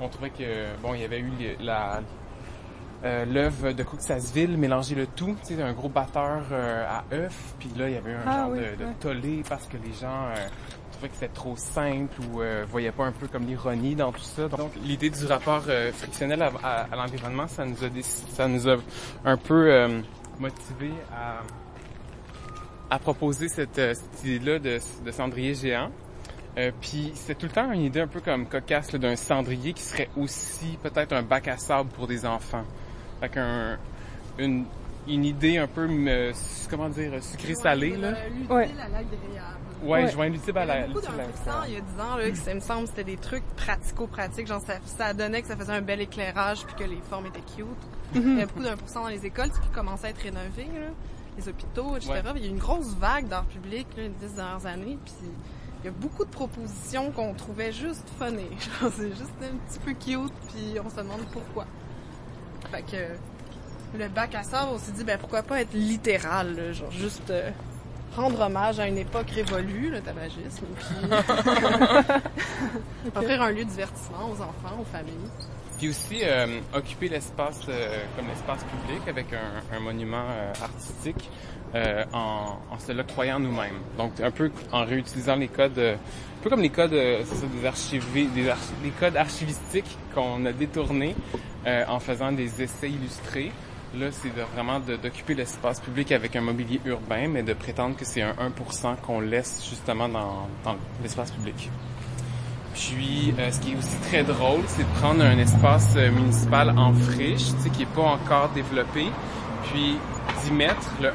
on trouvait que bon, il y avait eu la euh, l'œuvre de Cooksasville, mélanger le tout, tu sais, un gros batteur à œuf, puis là il y avait un ah genre de, de tollé parce que les gens trouvais que c'était trop simple ou euh, voyait pas un peu comme l'ironie dans tout ça. Donc l'idée du rapport euh, frictionnel à, l'environnement, ça nous a ça nous a un peu euh, motivé à à proposer cette, euh, cette idée-là de, de, cendrier géant. Puis c'est tout le temps une idée un peu comme cocasse d'un cendrier qui serait aussi peut-être un bac à sable pour des enfants. Fait qu'un une, une idée un peu comment dire sucré salé là. Ouais. Ouais, ouais. joindre l'utile à la. Il y a beaucoup il y a 10 ans, là, que ça me semble c'était des trucs pratico-pratiques. Genre, ça, ça donnait que ça faisait un bel éclairage puis que les formes étaient cute. Mhm. Il y a beaucoup d'un pour cent dans les écoles qui commençaient à être rénovées, là. les hôpitaux, etc. Il y a eu une grosse vague d'art public là, les 10 dernières années. Puis il y a beaucoup de propositions qu'on trouvait juste funny. Genre, c'est juste un petit peu cute, puis on se demande pourquoi. Fait que le bac à sable, on s'est dit, ben pourquoi pas être littéral, là, genre juste euh, rendre hommage à une époque révolue, le tabagisme, puis offrir un lieu de divertissement aux enfants, aux familles. Puis aussi euh, occuper l'espace euh, comme l'espace public avec un, monument euh, artistique en, se le croyant nous-mêmes. Donc un peu en réutilisant les codes, un peu comme les codes, des archivés, des, des codes archivistiques qu'on a détournés en faisant des essais illustrés. Là, c'est vraiment d'occuper l'espace public avec un mobilier urbain, mais de prétendre que c'est un 1% qu'on laisse justement dans, dans l'espace public. Puis, euh, ce qui est aussi très drôle, c'est de prendre un espace euh, municipal en friche, tu sais, qui est pas encore développé, puis d'y mettre le 1%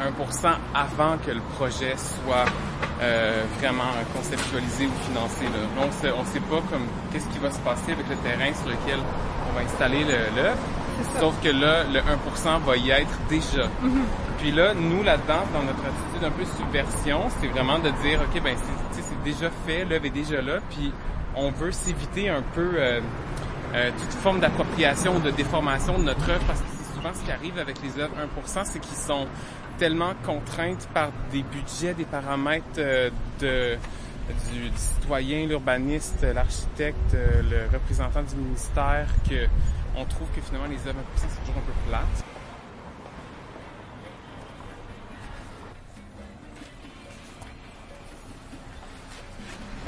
avant que le projet soit euh, vraiment conceptualisé ou financé. Là. On sait, on sait pas comme qu'est-ce qui va se passer avec le terrain sur lequel on va installer l'œuvre. Sauf que là, le 1% va y être déjà. Mhm. Puis là, nous, là-dedans, dans notre attitude un peu subversion, c'est vraiment de dire, OK, ben c'est déjà fait, l'œuvre est déjà là, puis on veut s'éviter un peu euh, euh, toute forme d'appropriation ou de déformation de notre œuvre, parce que souvent ce qui arrive avec les œuvres 1%, c'est qu'ils sont tellement contraintes par des budgets, des paramètres euh, du, citoyen, l'urbaniste, l'architecte, le représentant du ministère, que on trouve que finalement les œuvres c'est toujours un peu plates.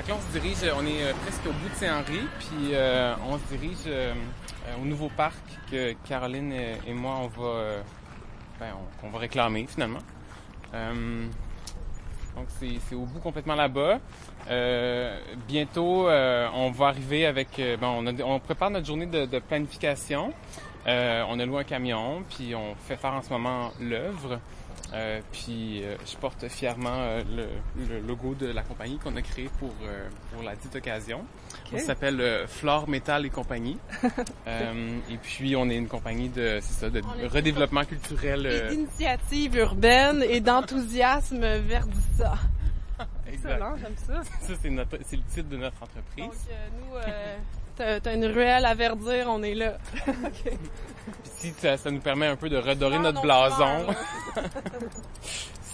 Là, on se dirige, on est euh, presque au bout de Saint-Henri, puis euh, on se dirige euh, au nouveau parc que Caroline et, moi, on va, ben, on, va réclamer finalement. donc c'est au bout complètement là-bas. Euh, bientôt, euh, on va arriver avec... Euh, bon, on, prépare notre journée de, planification. on a loué un camion, puis on fait faire en ce moment l'œuvre. puis je porte fièrement le, logo de la compagnie qu'on a créé pour, pour la dite occasion. On s'appelle Flore Metal et compagnie. et puis on est une compagnie de, c'est ça, de redéveloppement culturel. D'initiative urbaine et d'enthousiasme verdissant. Excellent, j'aime ça. ça, c'est, notre, c'est le titre de notre entreprise. Donc, euh, nous, euh, t'as, une ruelle à verdir, on est là. Puis si ça, nous permet un peu de redorer notre blason,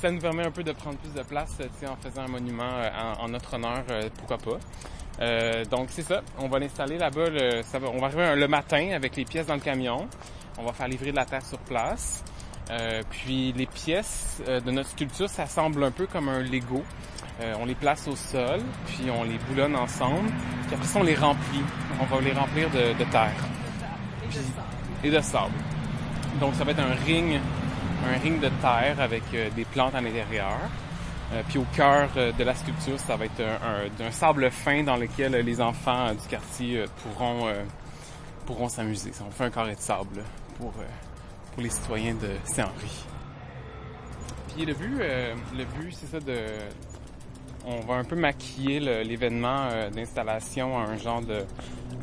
ça nous permet un peu de prendre plus de place en faisant un monument euh, en, notre honneur, euh, pourquoi pas. Donc c'est ça, on va l'installer là-bas, on va arriver le matin avec les pièces dans le camion, on va faire livrer de la terre sur place. puis les pièces de notre sculpture, ça semble un peu comme un Lego. Euh, on les place au sol, puis on les boulonne ensemble, puis après ça, on les remplit. On va les remplir de, terre. Et, de et de sable. Donc ça va être un ring, un ring de terre avec des plantes à l'intérieur. Puis au cœur de la sculpture, ça va être un, un, sable fin dans lequel les enfants du quartier pourront pourront s'amuser. On fait un carré de sable pour, pour les citoyens de Saint-Henri. Puis le but, le but, c'est ça de on va un peu maquiller l'événement euh, d'installation à un genre de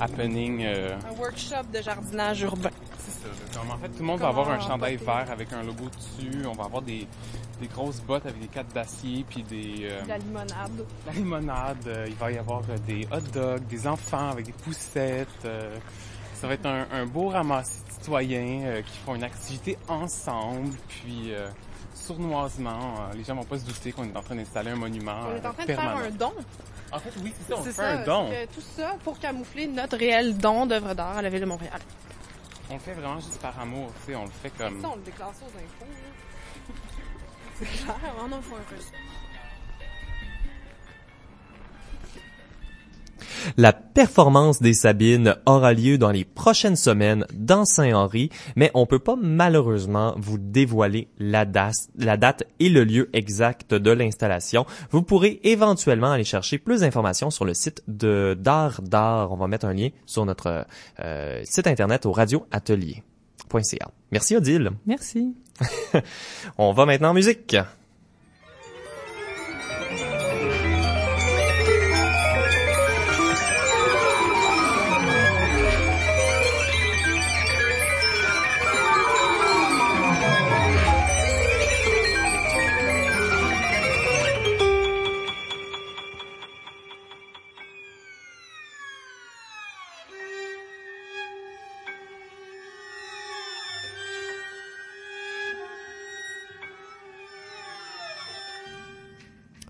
happening. Euh, un workshop de jardinage urbain. C'est ça. en fait, tout le monde va avoir un chandail vert avec un logo dessus. On va avoir des, des grosses bottes avec des cates d'acier puis des... Euh, la limonade. La limonade. il va y avoir des hot dogs, des enfants avec des poussettes. ça va être un, un beau ramassis de citoyens qui font une activité ensemble. Puis sournoisement. Euh, les gens vont pas se douter qu'on est en train d'installer un monument. On est en train de faire un don. En fait, oui, c'est ça, on fait un don. tout ça pour camoufler notre réel don d'œuvre d'art à la ville de Montréal. On le fait vraiment juste par amour, tu sais, on le fait comme... Ça, on le déclare aux infos, La performance des Sabines aura lieu dans les prochaines semaines dans Saint-Henri, mais on peut pas malheureusement vous dévoiler la date, la date et le lieu exact de l'installation. Vous pourrez éventuellement aller chercher plus d'informations sur le site de d'art d'art. On va mettre un lien sur notre euh, site internet au radioatelier.ca. Merci Odile. Merci. on va maintenant en musique.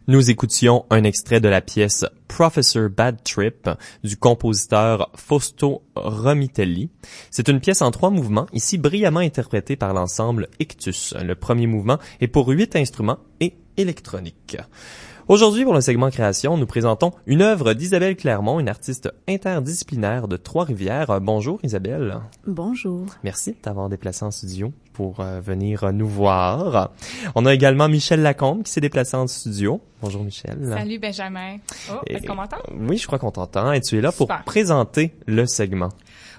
Nous écoutions un extrait de la pièce Professor Bad Trip du compositeur Fausto Romitelli. C'est une pièce en trois mouvements, ici brillamment interprétée par l'ensemble Ictus. Le premier mouvement est pour huit instruments et électronique. Aujourd'hui, pour le segment création, nous présentons une œuvre d'Isabelle Clermont, une artiste interdisciplinaire de Trois-Rivières. Bonjour Isabelle. Bonjour. Merci de t'avoir déplacé en studio pour euh, venir nous voir. On a également Michel Lacombe qui s'est déplacé en studio. Bonjour Michel. Salut Benjamin. Oh, est-ce qu'on m'entend? Oui, je crois qu'on t'entend et tu es là pour présenter le segment.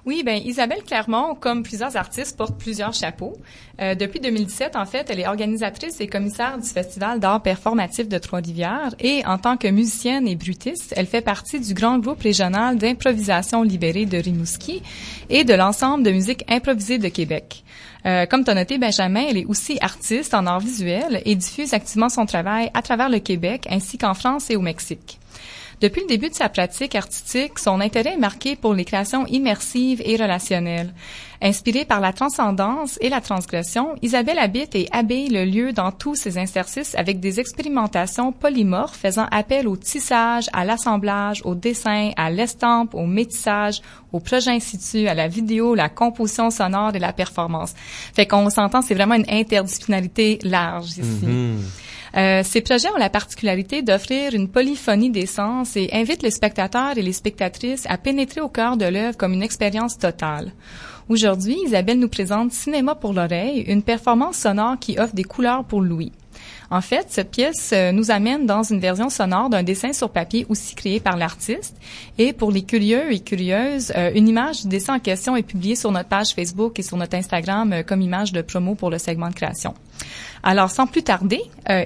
Oui, ben Isabelle Clermont, comme plusieurs artistes, porte plusieurs chapeaux. Euh, depuis 2017, en fait, elle est organisatrice et commissaire du Festival d'art performatif de Trois-Rivières et en tant que musicienne et brutiste, elle fait partie du grand groupe régional d'improvisation libérée de Rimouski et de l'ensemble de musique improvisée de Québec. Euh, comme tu as noté, Benjamin, elle est aussi artiste en art visuel et diffuse activement son travail à travers le Québec ainsi qu'en France et au Mexique. Depuis le début de sa pratique artistique, son intérêt est marqué pour les créations immersives et relationnelles. Inspirée par la transcendance et la transgression, Isabelle habite et habille le lieu dans tous ses exercices avec des expérimentations polymorphes faisant appel au tissage, à l'assemblage, au dessin, à l'estampe, au métissage, au projet in situ, à la vidéo, la composition sonore et la performance. Fait qu'on s'entend, c'est vraiment une interdisciplinarité large ici. Mm-hmm. Euh, ces projets ont la particularité d'offrir une polyphonie des sens et invitent les spectateurs et les spectatrices à pénétrer au cœur de l'œuvre comme une expérience totale. Aujourd'hui, Isabelle nous présente Cinéma pour l'oreille, une performance sonore qui offre des couleurs pour l'ouïe. En fait, cette pièce euh, nous amène dans une version sonore d'un dessin sur papier aussi créé par l'artiste. Et pour les curieux et curieuses, euh, une image du dessin en question est publiée sur notre page Facebook et sur notre Instagram euh, comme image de promo pour le segment de création. Alors, sans plus tarder,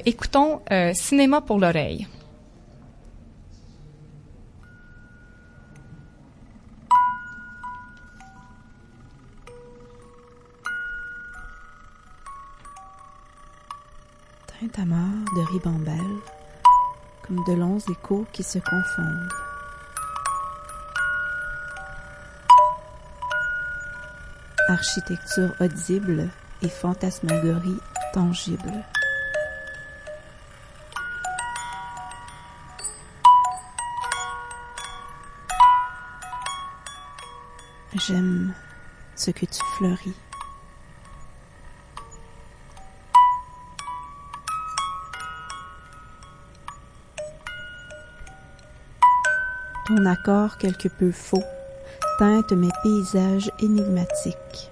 écoutons Cinéma pour l'oreille. Tintamarre de ribambelle, comme de longs échos qui se confondent. Architecture audible et fantasmagorie tangible. J'aime ce que tu fleuris. Ton accord quelque peu faux teinte mes paysages énigmatiques.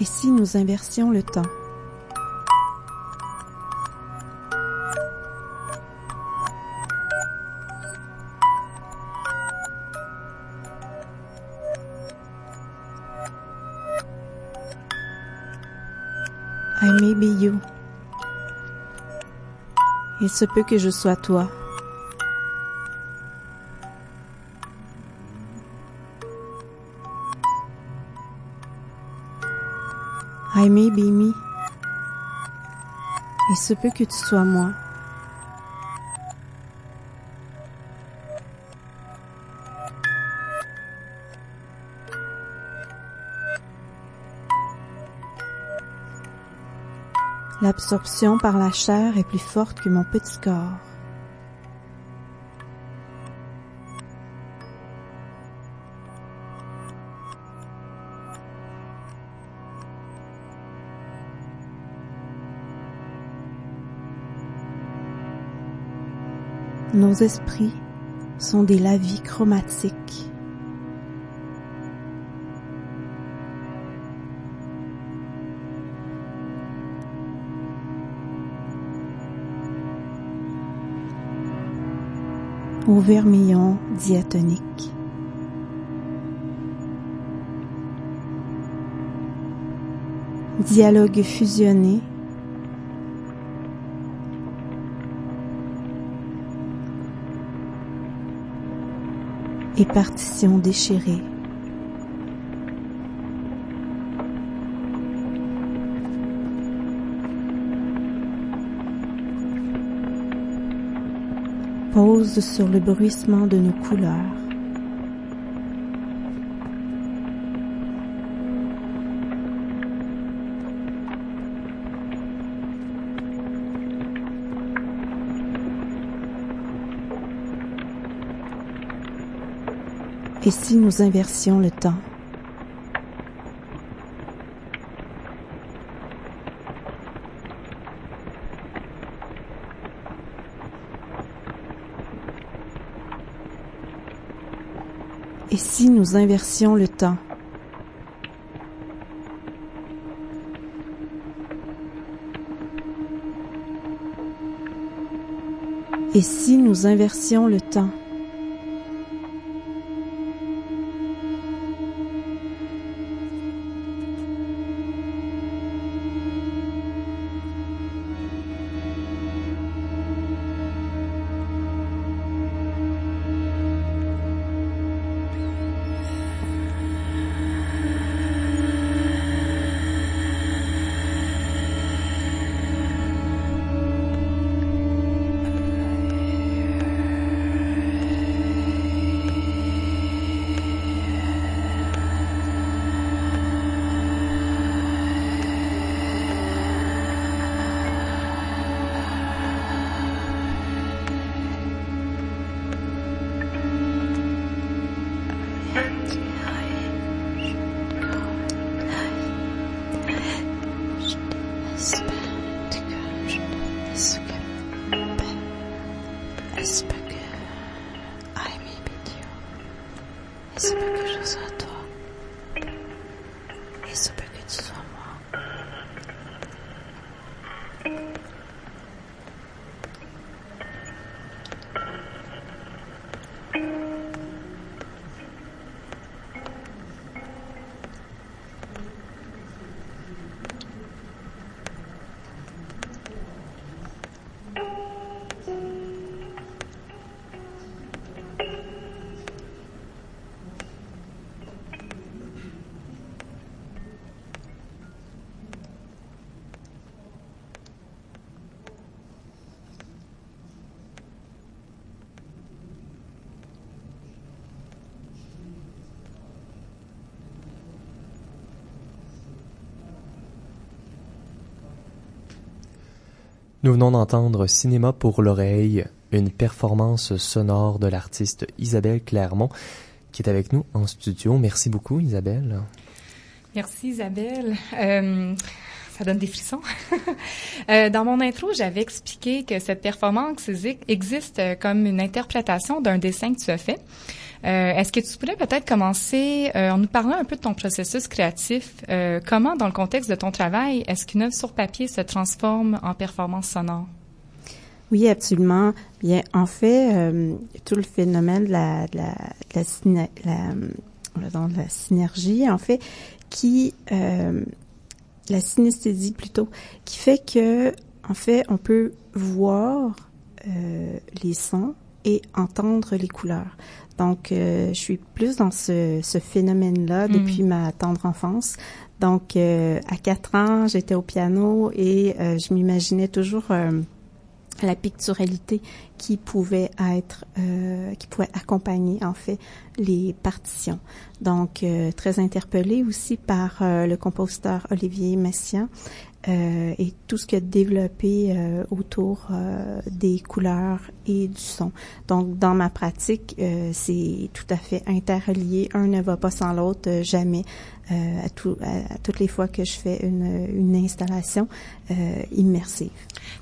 Et si nous inversions le temps? Il se peut que je sois toi. I may be. Il se peut que tu sois moi. L'absorption par la chair est plus forte que mon petit corps. Nos esprits sont des lavis chromatiques. Au vermillon diatonique. Dialogue fusionné et partition déchirée. Pose sur le bruissement de nos couleurs. Et si nous inversions le temps Et si nous inversions le temps. Et si nous inversions le temps? Isso porque eu já sou a tua. Isso porque eu sou Nous venons d'entendre Cinéma pour l'oreille, une performance sonore de l'artiste Isabelle Clermont qui est avec nous en studio. Merci beaucoup Isabelle. Merci Isabelle. Euh, ça donne des frissons. euh, dans mon intro, j'avais expliqué que cette performance existe comme une interprétation d'un dessin que tu as fait. Est-ce que tu pourrais peut-être commencer en nous parlant un peu de ton processus créatif? comment, dans le contexte de ton travail, est-ce qu'une œuvre sur papier se transforme en performance sonore? Oui, absolument. Bien, en fait, tout le phénomène de la, de la, de la, la synergie, en fait, qui euh, la synesthésie plutôt, qui fait que en fait on peut voir euh, les sons et entendre les couleurs. Donc euh, je suis plus dans ce, ce phénomène-là hmm. depuis ma tendre enfance. Donc à quatre ans j'étais au piano et je m'imaginais toujours la picturalité qui pouvait être, euh, qui pouvait accompagner en fait les partitions. Donc euh, très interpellée aussi par euh, le compositeur Olivier Messiaen euh, et tout ce qu'il a développé euh, autour des couleurs et du son. Donc dans ma pratique, c'est tout à fait interrelié. Un ne va pas sans l'autre jamais. À, tout, à, toutes les fois que je fais une, une installation immersive.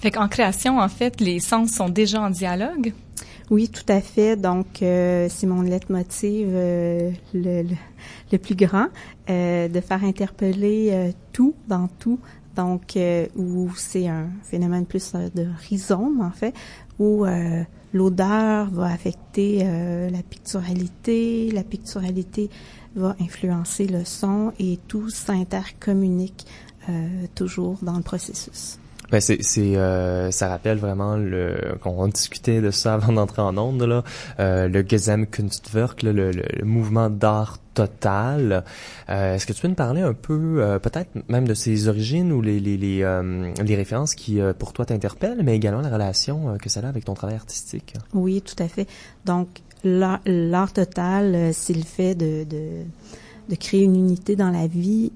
Fait qu'en création, en fait, les sens sont déjà en dialogue? Oui, tout à fait. Donc, euh, c'est mon leitmotiv euh, le, le, plus grand, euh, de faire interpeller euh, tout dans tout. Donc, où c'est un phénomène plus de rhizome, en fait, où l'odeur va affecter la picturalité, la picturalité va influencer le son et tout s'intercommunique toujours dans le processus. Ben c'est euh, ça rappelle vraiment le qu'on discutait de ça avant d'entrer en onde là euh, le Gesamtkunstwerk le mouvement d'art total. Euh, Est-ce que tu peux nous parler un peu euh, peut-être même de ses origines ou les euh, références qui pour toi t'interpellent mais également la relation que ça a avec ton travail artistique? Oui, tout à fait. Donc l'art total c'est le fait de, créer une unité dans la vie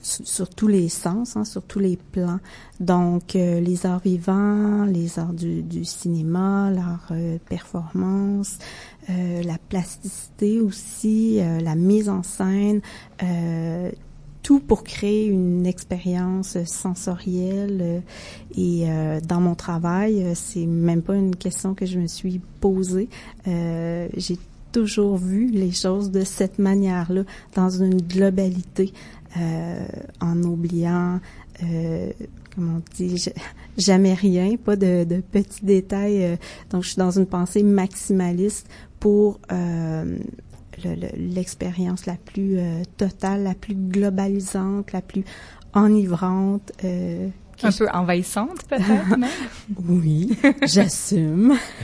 sur, tous les sens, hein, sur tous les plans. Donc, les arts vivants, les arts du, cinéma, l'art performance, euh, la plasticité aussi, la mise en scène, tout pour créer une expérience sensorielle. et dans mon travail, c'est même pas une question que je me suis posée. J'ai toujours vu les choses de cette manière-là, dans une globalité. Euh, en oubliant, euh, comment on dit, jamais rien, pas de, de petits détails. Euh, donc, je suis dans une pensée maximaliste pour l'expérience la plus totale, la plus globalisante, la plus enivrante un peu envahissante peut-être Oui, j'assume.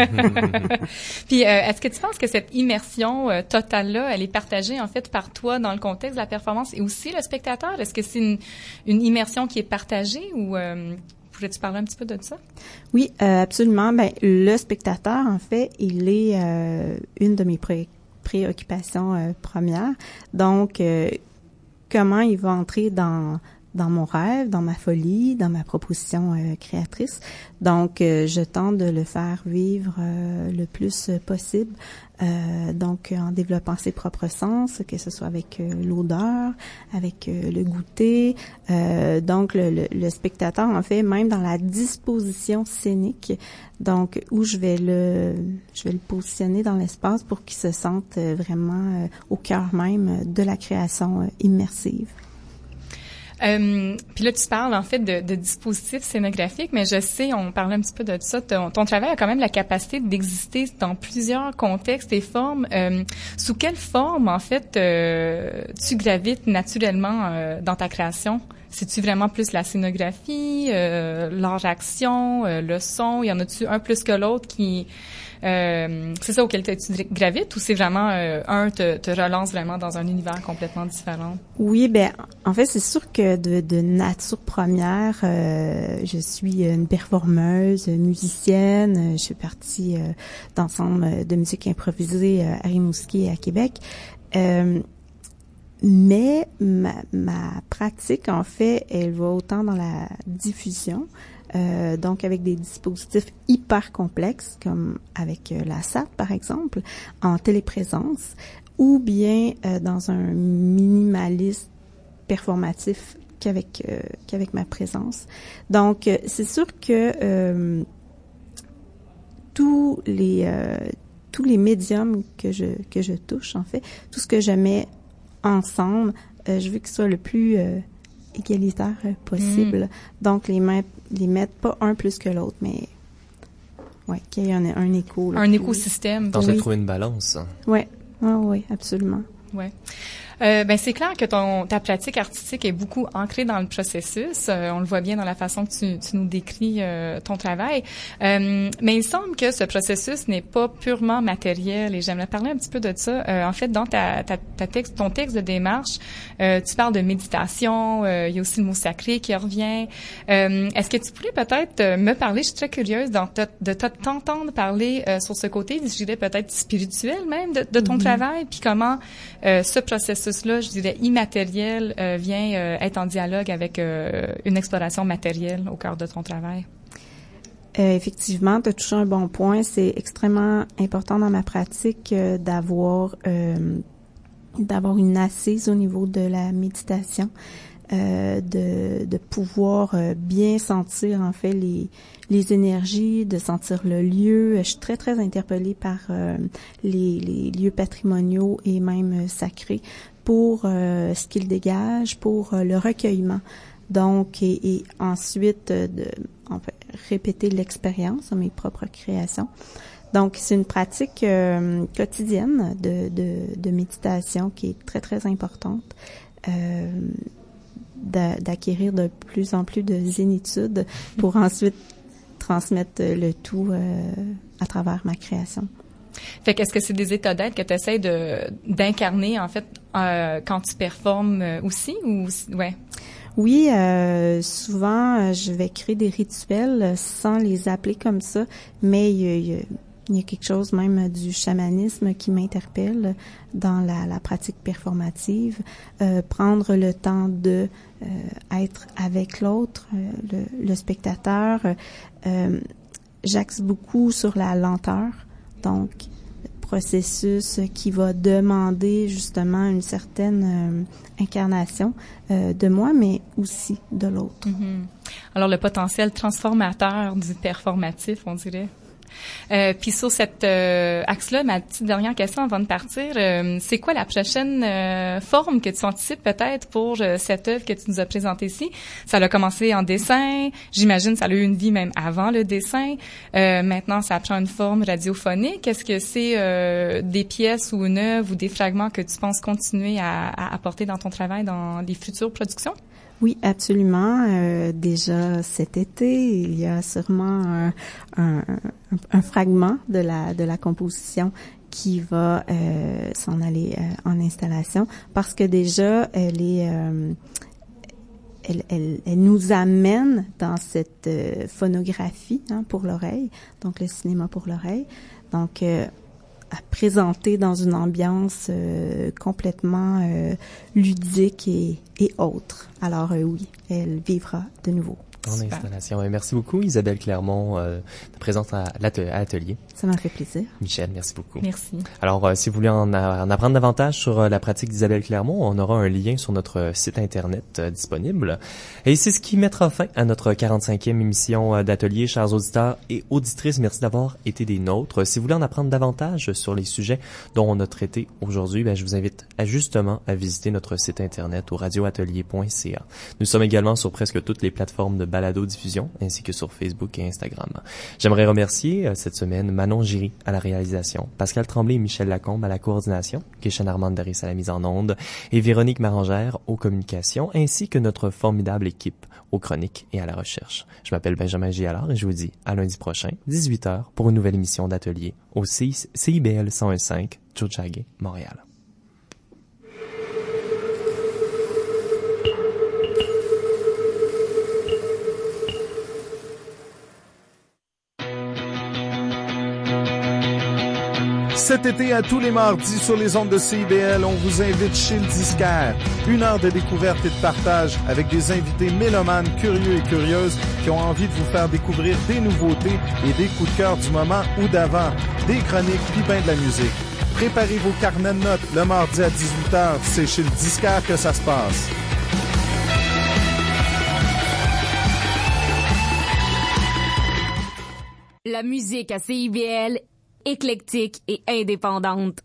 Puis euh, est-ce que tu penses que cette immersion euh, totale là, elle est partagée en fait par toi dans le contexte de la performance et aussi le spectateur? Est-ce que c'est une, une, immersion qui est partagée ou euh, parler un petit peu de ça? Oui, absolument. Ben le spectateur en fait, il est une de mes préoccupations premières. Donc comment il va entrer dans dans mon rêve, dans ma folie, dans ma proposition euh, créatrice. Donc, euh, je tente de le faire vivre euh, le plus possible. donc, en développant ses propres sens, que ce soit avec l'odeur, avec le goûter. donc, le, le, spectateur, en fait, même dans la disposition scénique, donc où je vais le, je vais le positionner dans l'espace pour qu'il se sente vraiment au cœur même de la création immersive. Euh, puis là, tu parles en fait de, dispositifs scénographiques, mais je sais, on parlait un petit peu de ça. Ton, travail a quand même la capacité d'exister dans plusieurs contextes et formes. Euh, sous quelle forme, en fait, euh, tu gravites naturellement euh, dans ta création? C'est-tu vraiment plus la scénographie, euh, l'art-action, le son? Y en a-tu un plus que l'autre qui euh, c'est ça auquel tu gravites ou c'est vraiment euh, un te, te, relance vraiment dans un univers complètement différent? Oui, ben en fait c'est sûr que de, de nature première, euh, je suis une performeuse, musicienne. Je suis partie euh, d'ensemble de musique improvisée à Rimouski à Québec. mais ma, ma pratique, en fait, elle va autant dans la diffusion, euh, donc avec des dispositifs hyper complexes comme avec euh, la SAT par exemple en téléprésence ou bien euh, dans un minimaliste performatif qu'avec qu'avec ma présence. Donc c'est sûr que tous les tous les médiums que je que je touche en fait, tout ce que je mets ensemble, euh, je veux que ce soit le plus euh, égalitaire possible. Mm. Donc les mettre les mettre pas un plus que l'autre, mais ouais, qu'il y ait un, un écho. Un écosystème. Dans oui. trouver une balance. Ouais, ah, oui, absolument. Ouais. Euh, ben c'est clair que ton ta pratique artistique est beaucoup ancrée dans le processus. Euh, on le voit bien dans la façon que tu, tu nous décris euh, ton travail. Euh, mais il semble que ce processus n'est pas purement matériel et j'aimerais parler un petit peu de ça. en fait, dans ta, ta, ta, texte, ton texte de démarche, tu parles de méditation. il y a aussi le mot sacré qui revient. Est-ce que tu pourrais peut-être me parler, je suis très curieuse de t'entendre parler sur ce côté, je dirais peut-être spirituel même de, de ton mm-hmm. travail, puis comment ce processus là je dirais, immatériel, euh, vient euh, être en dialogue avec euh, une exploration matérielle au cœur de ton travail? effectivement, tu as touché un bon point. C'est extrêmement important dans ma pratique d'avoir d'avoir une assise au niveau de la méditation. De, pouvoir bien sentir en fait les, les énergies, de sentir le lieu. Je suis très très interpellée par les, lieux patrimoniaux et même sacrés pour ce qu'ils dégagent, pour le recueillement. Donc et, ensuite de en fait, répéter l'expérience, mes propres créations. Donc, c'est une pratique quotidienne de, méditation qui est très, très importante. Euh, d'acquérir de plus en plus de zénitude pour ensuite transmettre le tout euh, à travers ma création. Fait qu'est-ce que c'est des états d'être que tu essaies de d'incarner en fait euh, quand tu performes euh, aussi ou ouais? Oui, euh, souvent je vais créer des rituels sans les appeler comme ça, mais il y a, y a quelque chose même du chamanisme qui m'interpelle dans la, la, pratique performative. Euh, prendre le temps de euh, être avec l'autre, euh, le, le, spectateur. Euh, J'axe beaucoup sur la lenteur, donc processus qui va demander justement une certaine incarnation de moi, mais aussi de l'autre. Mm-hmm. Alors le potentiel transformateur du performatif, on dirait. Euh, puis sur cet euh, axe-là, ma petite dernière question avant de partir, euh, c'est quoi la prochaine euh, forme que tu anticipes peut-être pour cette œuvre que tu nous as présentée ici? Ça a commencé en dessin, j'imagine ça a eu une vie même avant le dessin. maintenant, ça prend une forme radiophonique. Est-ce que c'est des pièces ou une œuvre ou des fragments que tu penses continuer à, à apporter dans ton travail dans les futures productions? Oui, absolument. Euh, déjà cet été, il y a sûrement un, un, un, fragment de la de la composition qui va euh, s'en aller euh, en installation parce que déjà elle est euh, elle, elle, elle, nous amène dans cette phonographie hein, pour l'oreille, donc le cinéma pour l'oreille. Donc à présenter dans une ambiance euh, complètement euh, ludique et, et autre. Alors euh, oui, elle vivra de nouveau. Installation. merci beaucoup, Isabelle Clermont, euh, de présence à l'atelier. Ça m'a fait plaisir. Michel, merci beaucoup. Merci. Alors, euh, si vous voulez en, en, apprendre davantage sur euh, la pratique d'Isabelle Clermont, on aura un lien sur notre site Internet disponible. Et c'est ce qui mettra fin à notre 45e émission d'atelier. Chers auditeurs et auditrices, merci d'avoir été des nôtres. Si vous voulez en apprendre davantage sur les sujets dont on a traité aujourd'hui, ben, je vous invite à justement à visiter notre site Internet au radioatelier.ca. Nous sommes également sur presque toutes les plateformes de balado-diffusion, ainsi que sur Facebook et Instagram. J'aimerais remercier euh, cette semaine Manon Giry à la réalisation, Pascal Tremblay et Michel Lacombe à la coordination, Kishan Armand Daris à la mise en onde et Véronique Marangère aux communications, ainsi que notre formidable équipe aux chroniques et à la recherche. Je m'appelle Benjamin Gialard et je vous dis à lundi prochain, 18h, pour une nouvelle émission d'atelier au CIBL 101.5, Tchouchagé, Montréal. Cet été, à tous les mardis sur les ondes de CIBL, on vous invite chez le disquaire. Une heure de découverte et de partage avec des invités mélomanes, curieux et curieuses qui ont envie de vous faire découvrir des nouveautés et des coups de cœur du moment ou d'avant, des chroniques puis ben de la musique. Préparez vos carnets de notes le mardi à 18h. C'est chez le disquaire que ça se passe. La musique à CIBL éclectique et indépendante.